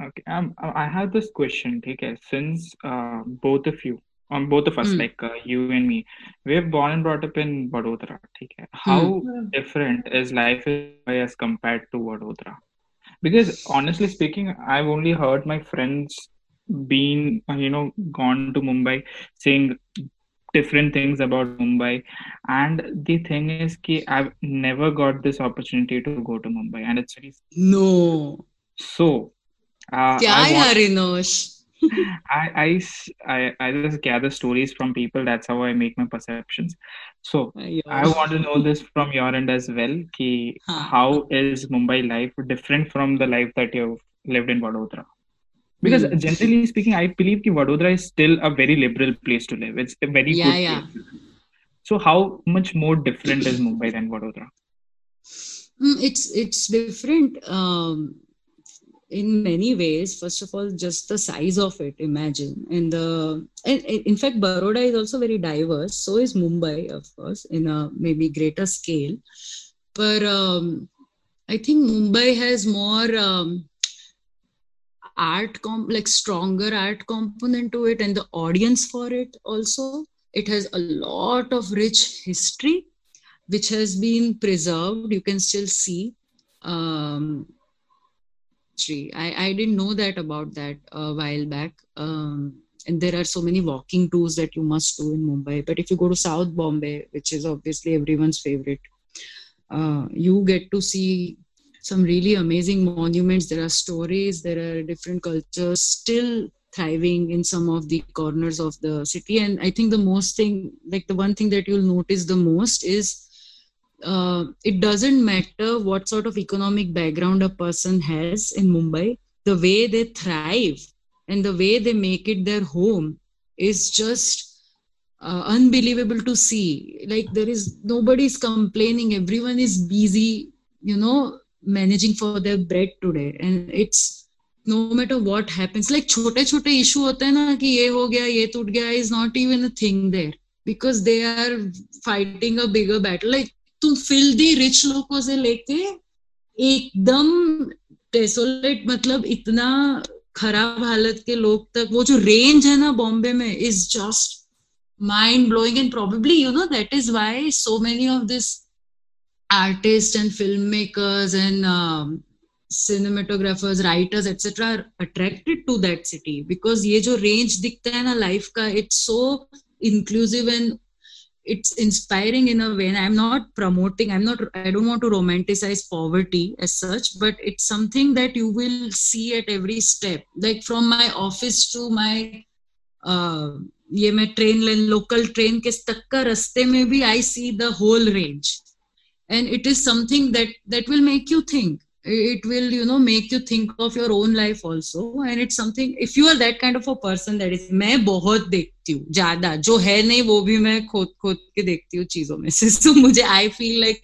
Okay. Um, I have this question. Okay. Since uh, both of you, um, both of us, Hmm. like uh, you and me, we are born and brought up in Vadodara. Okay. How different is life as compared to Vadodara? Because honestly speaking, I've only heard my friends being, uh, you know, gone to Mumbai, saying different things about Mumbai. And the thing is, ki I've never got this opportunity to go to Mumbai, and it's very no so. Uh, want, yaar Inosh? I, I, I- just gather stories from people. That's how I make my perceptions. So Ayyo. I want to know this from your end as well. Ki how is Mumbai life different from the life that you've lived in Vadodara? Because Hmm. generally speaking, I believe ki Vadodara is still a very liberal place to live. It's a very Yeah, good yeah. place. So how much more different is Mumbai than Vadodara? Mm, it's it's different um, in many ways first of all just the size of it imagine. And the and in fact baroda is also very diverse. So is mumbai of course in a maybe greater scale. But um, i think mumbai has more um, art comp like stronger art component to it and the audience for it also. It has a lot of rich history which has been preserved. You can still see um i i didn't know that about that a while back. Um and there are so many walking tours that you must do in mumbai. But if you go to south bombay which is obviously everyone's favorite uh, you get to see some really amazing monuments. There are stories there are different cultures still thriving in some of the corners of the city. And i think the most thing like the one thing that you'll notice the most is uh, it doesn't matter what sort of economic background a person has in Mumbai, the way they thrive and the way they make it their home is just uh, unbelievable to see. Like there is nobody's complaining, everyone is busy, you know, managing for their bread today, and it's no matter what happens. Like छोटे छोटे issue होते हैं ना कि ये हो गया ये टूट गया is not even a thing there because they are fighting a bigger battle. Like तुम फिल्दी रिच लोगों से लेके एकदम टेसोलेट मतलब इतना खराब हालत के लोग तक, वो जो रेंज है ना बॉम्बे में is just mind blowing and probably you know that is why so many of this artist and film makers and cinematographers writers etcetera attracted to that city because ये जो रेंज दिखता है ना लाइफ का it's so inclusive and it's inspiring in a way and i'm not promoting i'm not i don't want to romanticize poverty as such but it's something that you will see at every step like from my office to my uh, ये मैं train local train के तक का रास्ते में भी आई see the whole range and it is something that that will make you think it will you know make you think of your own life also and it's something if you are that kind of a person that is मैं बहुत देखती हूँ ज्यादा जो है नहीं वो भी मैं खोद खोद के देखती हूँ चीजों में से so मुझे I feel like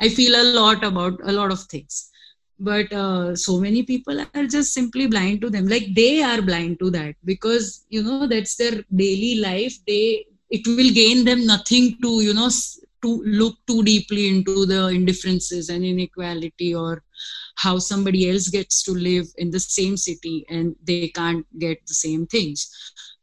I feel a lot about a lot of things but uh, so many people are just simply blind to them like they are blind to that because you know that's their daily life they it will gain them nothing to you know s- to look too deeply into the indifferences and inequality or how somebody else gets to live in the same city and they can't get the same things.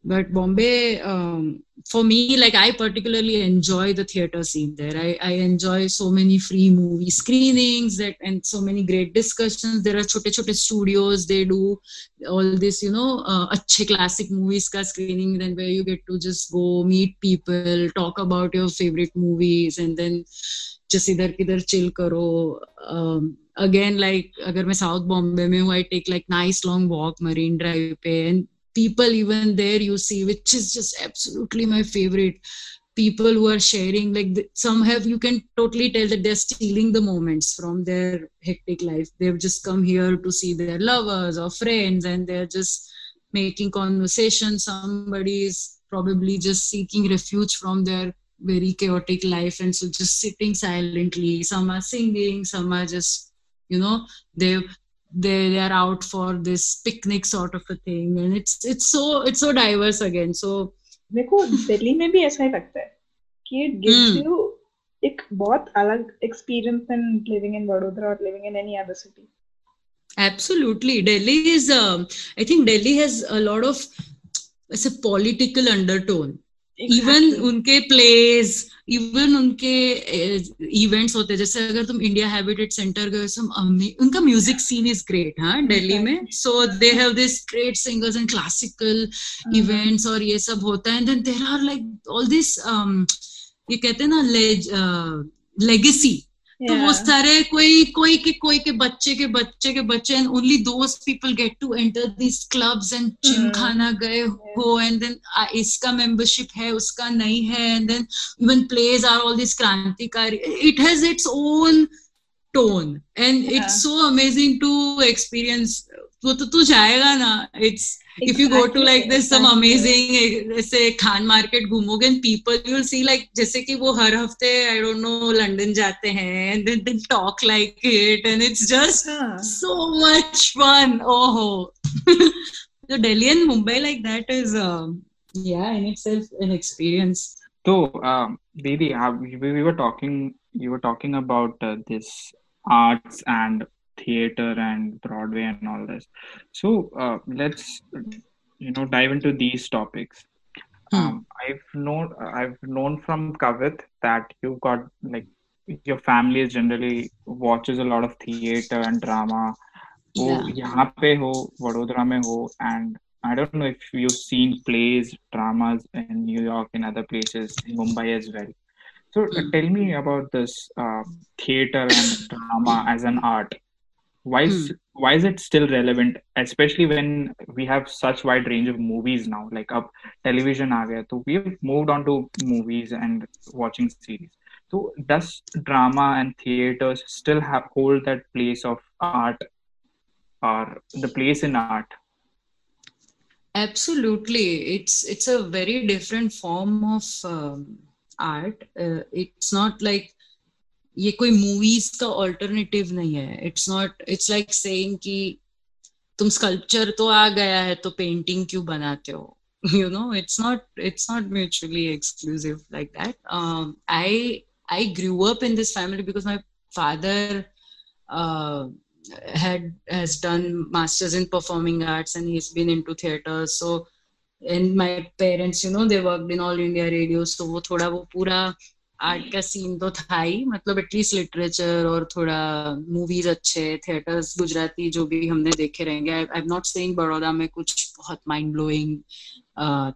But bombay um, for me like i particularly enjoy the theater scene there. I, I enjoy so many free movie screenings that and so many great discussions. There are chote chote studios they do all this you know uh, achhe classic movies ka screening then where you get to just go meet people talk about your favorite movies and then just इधर किधर chill करो um, again like अगर मैं south Bombay में हूँ I take like nice long walk marine drive पे and people even there you see which is just absolutely my favorite people who are sharing like the, some have you can totally tell that they're stealing the moments from their hectic life they've just come here to see their lovers or friends and they're just making conversation somebody is probably just seeking refuge from their very chaotic life and so just sitting silently some are singing some are just you know they've they they are out for this picnic sort of a thing and it's it's so it's so diverse again so मेरे को दिल्ली में भी ऐसा ही लगता है कि it gives Hmm. you एक बहुत अलग experience than living in Vadodara or living in any other city. absolutely delhi is um, i think delhi has a lot of it's a political undertone Even Exactly. उनके place even उनके events होते हैं। जैसे अगर तुम India habitat centre गए उनका music scene is great हाँ दिल्ली में। So they have this great singers and classical. Events और ये सब होता है। And then there are like all this ये कहते हैं ना लेगेसी तो वो सारे कोई कोई के कोई के बच्चे के बच्चे के बच्चे and only those people get to enter this clubs and gym. खाना गए हो एंड देन इसका मेंबरशिप है उसका नहीं है and then even plays are all this क्रांतिकारी it has its own tone and it's so amazing to experience वो तो तू जाएगा ना it's if you go to like this some amazing जैसे खान मार्केट घूमोगे and people you'll see like जैसे कि वो हर हफ़्ते I don't know लंदन जाते हैं and then they talk like it and it's just हाँ. so much fun oh so Delhi and Mumbai like that is um, yeah in itself an experience So, um, Didi, uh, we, we were talking. You were talking about uh, this arts and theater and Broadway and all this. So, uh, let's you know dive into these topics. Hmm. Um, I've known I've known from Kavit that you've got like your family is generally watches a lot of theater and drama. वो Yeah. यहाँ पे हो वडोदरा में हो and I don't know if you've seen plays, dramas in New York and other places in Mumbai as well. So uh, Hmm. tell me about this uh, theater and drama as an art. why is mm. why is it still relevant especially when we have such wide range of movies now? Like up television so we've moved on to movies and watching series. So does drama and theaters still have, hold that place of art or the place in art? Absolutely. It's it's a very different form of um, art. Uh, it's not like ये कोई movies का alternative नहीं है it's not it's like saying कि तुम sculpture तो आ गया है तो पेंटिंग क्यों बनाते हो you know it's not it's not mutually exclusive like that um, i i grew up in this family because my father uh, had has done masters in performing arts and he's been into theater so and my parents you know they worked in all india radio so वो थोड़ा वो पूरा art का scene तो था ही मतलब at least literature और थोड़ा मूवीज़ अच्छे थिएटर्स गुजराती जो भी हमने देखे रहेंगे। I am not saying Baroda में कुछ बहुत माइंड ब्लोइंग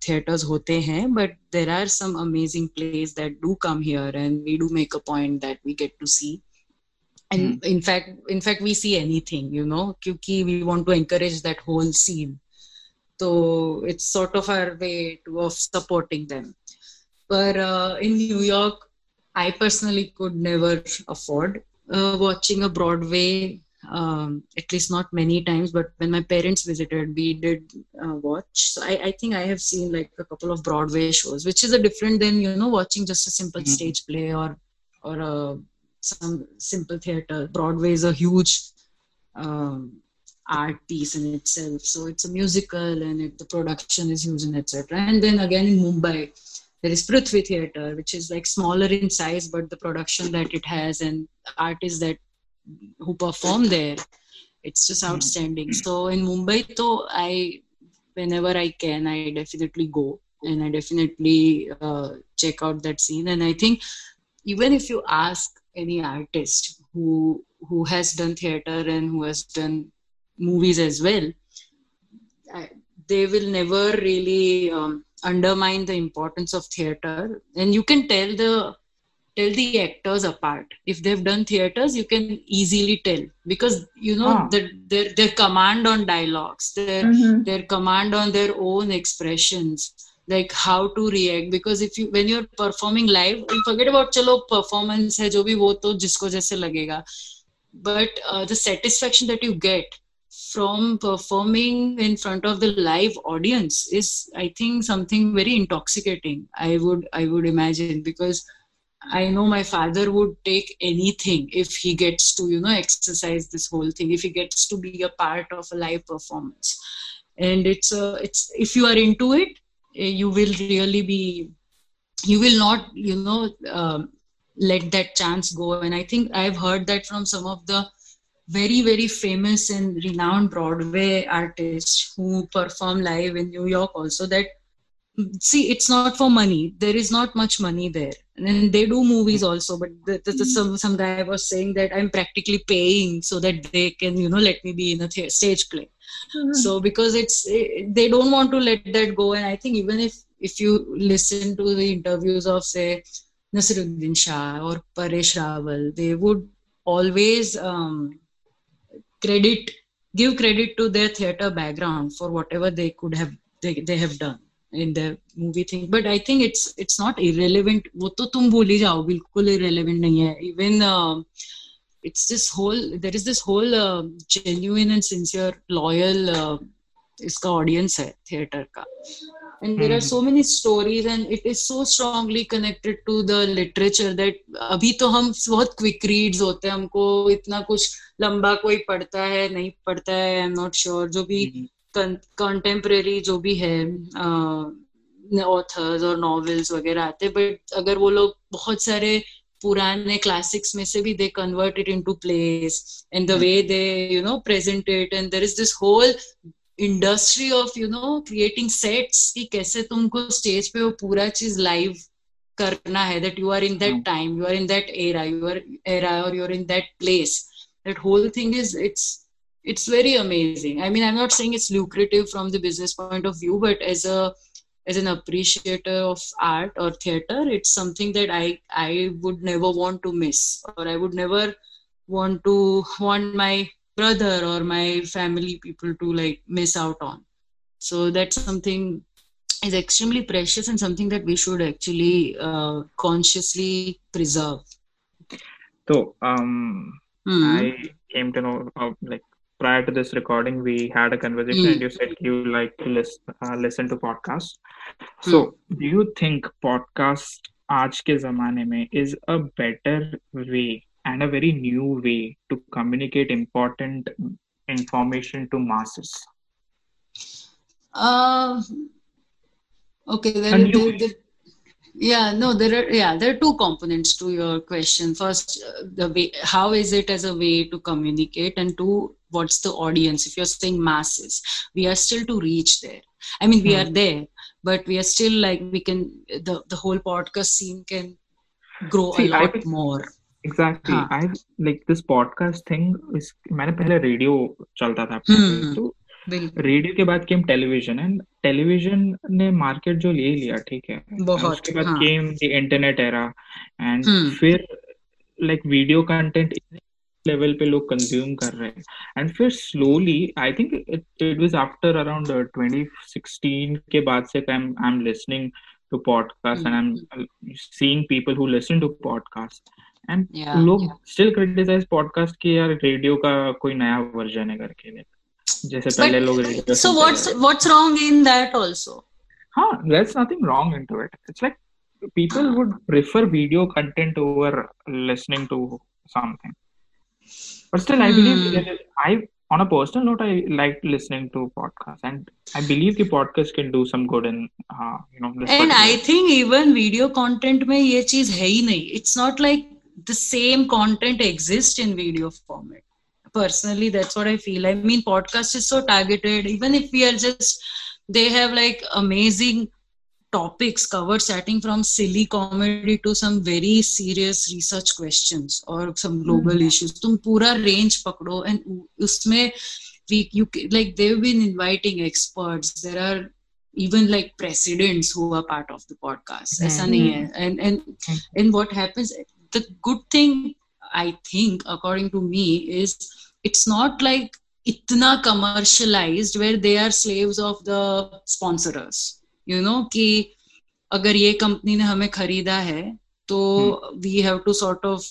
थिएटर्स होते हैं but there are some amazing place that do come here and we do make a point that we get to see and in fact in fact we see anything you know kyuki we want to encourage that whole scene. so it's sort of our way to of supporting them. but uh, in new york i personally could never afford uh, watching a broadway um, at least not many times but when my parents visited we did uh, watch so I, I think i have seen like a couple of broadway shows which is a different than you know watching just a simple Mhm. stage play or or a some simple theater. Broadway is a huge um, art piece in itself. So it's a musical and it, the production is huge and etc. And then again in Mumbai, there is Prithvi Theatre, which is like smaller in size, but the production that it has and artists that who perform there, it's just Mhm. outstanding. So in Mumbai, though, I whenever I can, I definitely go and I definitely uh, check out that scene. And I think even if you ask any artist who who has done theater and who has done movies as well I- they will never really um, undermine the importance of theater. And you can tell the tell the actors apart. If they've done theaters you can easily tell. Because you know Ah. the, their their command on dialogues their Mhm. their command on their own expressions like how to react. Because if you when you're performing live you forget about chalo performance hai jo bhi wo to jisko jaise lagega but uh, the satisfaction that you get from performing in front of the live audience is i think something very intoxicating i would i would imagine because I know my father would take anything if he gets to, you know, exercise this whole thing, if he gets to be a part of a live performance. And it's a, it's if you are into it, eh, you will really be, you will not, you know, um, let that chance go. And I think I've heard that from some of the very very famous and renowned broadway artists who perform live in new york also that see it's not for money. There is not much money there. And they do movies also but the, the, the, some some guy was saying that i'm practically paying so that they can you know let me be in a th- stage play. Mm-hmm. so because it's it, they don't want to let that go. And i think even if if you listen to the interviews of say Naseeruddin Shah or Paresh Rawal they would always um, credit give credit to their theater background for whatever they could have they, they have done in the movie thing but i think it's it's not irrelevant वो तो तुम भूल ही जाओ बिल्कुल irrelevant नहीं है even uh, it's this whole there is this whole uh, genuine and sincere loyal uh, इसका audience है theater का and there are so many stories and it is so strongly connected to the literature that अभी तो हम बहुत quick reads होते हैं हमको इतना कुछ लंबा कोई पढ़ता है नहीं पढ़ता है आई एम नॉट श्योर जो भी कंटेम्प्रेरी जो भी है ऑथर्स और नॉवेल्स वगैरह आते बट अगर वो लोग बहुत सारे पुराने क्लासिक्स में से भी they convert it into place and the way they you know present it and there is this whole industry of you know creating sets कि कैसे तुमको स्टेज पे वो पूरा चीज लाइव करना है that you are in that time you are in that era you are era और you are in that place that whole thing is it's it's very amazing i mean i'm not saying it's lucrative from the business point of view but as a as an appreciator of art or theater it's something that i i would never want to miss or i would never want to want my brother or my family people to like miss out on so that's something is extremely precious and something that we should actually uh, consciously preserve so um mm. i came to know like prior to this recording we had a conversation mm. and you said you like to listen uh, listen to podcasts so mm. do you think podcast aaj ke zamane mein is a better way and a very new way to communicate important information to masses. Uh, okay there, there, there, yeah no there are yeah there are two components to your question. First uh, the way how is it as a way to communicate? And two what's the audience? If you're saying masses we are still to reach there. I mean we hmm. are there but we are still like we can the the whole podcast scene can grow See, a lot I, more exactly. हाँ. i like this podcast thing is मैंने पहले radio चलता था hmm. तो radio के बाद came television and television ने market जो ले लिया ठीक है? उसके बाद came the internet era and फिर लाइक वीडियो कंटेंट लेवल पे लोग कंज्यूम कर रहे हैं। एंड फिर slowly I think it it was after around 2016 के बाद से I am listening to podcast and I am seeing people who listen to podcast and लोग स्टिल क्रिटिसाइज पॉडकास्ट की यार रेडियो का कोई नया वर्जन है करके जैसे पहले लोग so what's what's wrong in that also हाँ there nothing wrong in to it it's like people would prefer video content over listening to something but still I believe I on a personal note I like listening to podcast and I believe कि podcast can do some good in you know and I think even video content में ये चीज़ है ही नहीं. It's not like the same content exists in video format. Personally that's what i feel. I mean podcast is so targeted. Even if we are just they have like amazing topics covered starting from silly comedy to some very serious research questions or some global mm-hmm. issues tum pura range pakdo and usme we you like they've been inviting experts. There are even like presidents who are part of the podcast. mm-hmm. and and and what happens the good thing i think according to me is it's not like itna commercialized where they are slaves of the sponsors you know कि अगर ये company ने हमें खरीदा है तो we have to sort of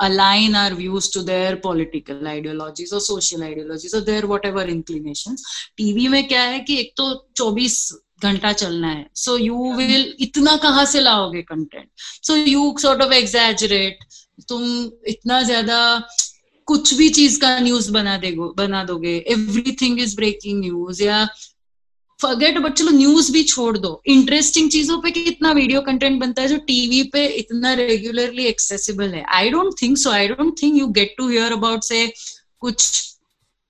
align our views to their political ideologies or social ideologies or their whatever inclinations TV में क्या है कि एक तो 24 घंटा चलना है। सो यू विल इतना कहाँ से लाओगे content so you sort of exaggerate तुम इतना ज़्यादा कुछ भी चीज़ का न्यूज़ बना देगो बना दोगे। एवरीथिंग इज़ ब्रेकिंग न्यूज़ या फॉरगेट बट चलो न्यूज़ भी छोड़ दो। इंटरेस्टिंग चीज़ों पे कितना वीडियो कंटेंट बनता है जो टीवी पे इतना रेगुलरली एक्सेसिबल है। I don't think so I don't think you get to hear about say कुछ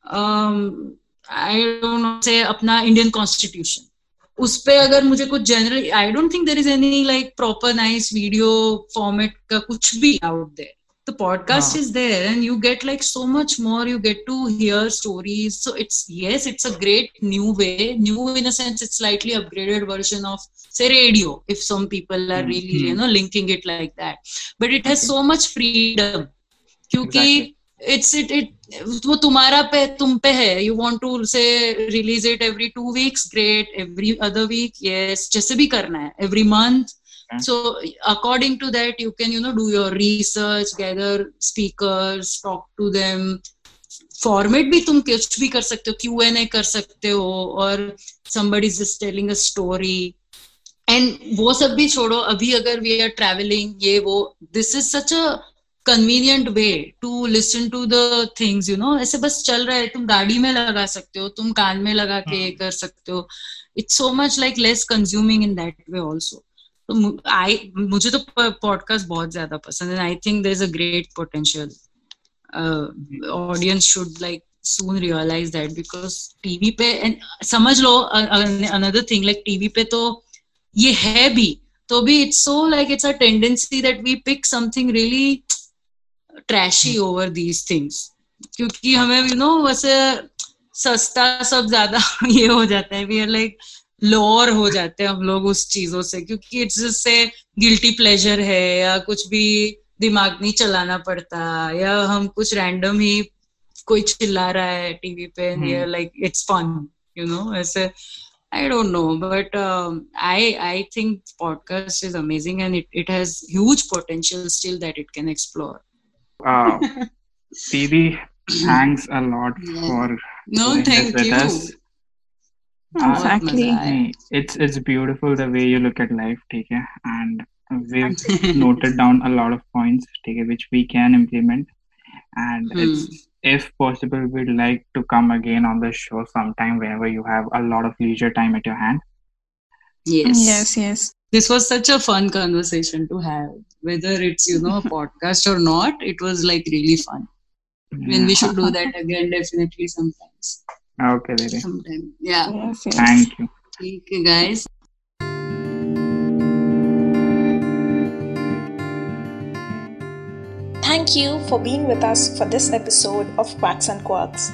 आई डोंट से अपना इंडियन कॉन्स्टिट्यूशन उस पर अगर मुझे कुछ general I don't think there is any like proper nice video format का कुछ भी आउट देर तो podcast is there and you get like so much more you get to hear stories so it's yes it's a great new way new in sense it's slightly upgraded version of say radio if some people are really you know linking it like that but it has so much freedom क्योंकि exactly. It's it it वो तुम्हारा पे तुम पे है. You want to say release it every two weeks great every other week ये जैसे भी करना है. Every month so according to that you can you know do your research gather speaker talk to them format भी तुम कुछ भी कर सकते हो. क्यू एन ए कर सकते हो और somebody is just telling a story. And वो सब भी छोड़ो. अभी अगर वी आर ट्रेवलिंग ये वो this is such a convenient way to listen to the things you know ऐसे बस चल रहा है तुम गाड़ी में लगा सकते हो तुम कान में लगा के कर सकते हो। It's so much like less consuming in that way also तो आई मुझे तो पॉडकास्ट बहुत ज़्यादा पसंद है I think there is a great potential audience should like soon realize that because TV पे and समझ लो another thing like टीवी पे तो ये है भी तो भी it's so like it's a tendency that we pick something really trashy over these things क्योंकि हमें यू नो वैसे सस्ता सब ज़्यादा ये हो जाता है। वी आर लाइक लोअर हो जाते हैं हम लोग उस चीज़ों से। क्योंकि इट्स से गिल्टी प्लेजर है या कुछ भी दिमाग नहीं चलाना पड़ता या हम कुछ रैंडम ही कोई चिल्ला रहा है टीवी पे like it's fun you know ऐसे। I don't know, but um, I I think podcast is amazing and it, it has huge potential still that it can explore. uh, thanks a lot yeah. for no, thank you. Us. Exactly. Uh, it's it's beautiful the way you look at life, okay? And we've noted down a lot of points, okay, which we can implement. And hmm. it's if possible, we'd like to come again on the show sometime whenever you have a lot of leisure time at your hand. Yes. Yes, yes. This was such a fun conversation to have. Whether it's, you know, a podcast or not, it was like really fun. And we should do that again definitely sometimes. Okay, Didi. Sometime. Yeah. Yes, yes. Thank you. Okay, guys. Thank you for being with us for this episode of Quacks and Quirks.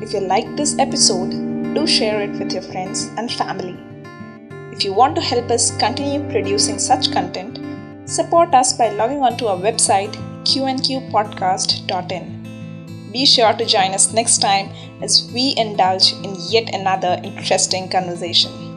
If you liked this episode, do share it with your friends and family. If you want to help us continue producing such content, support us by logging onto our website qnqpodcast.in. Be sure to join us next time as we indulge in yet another interesting conversation.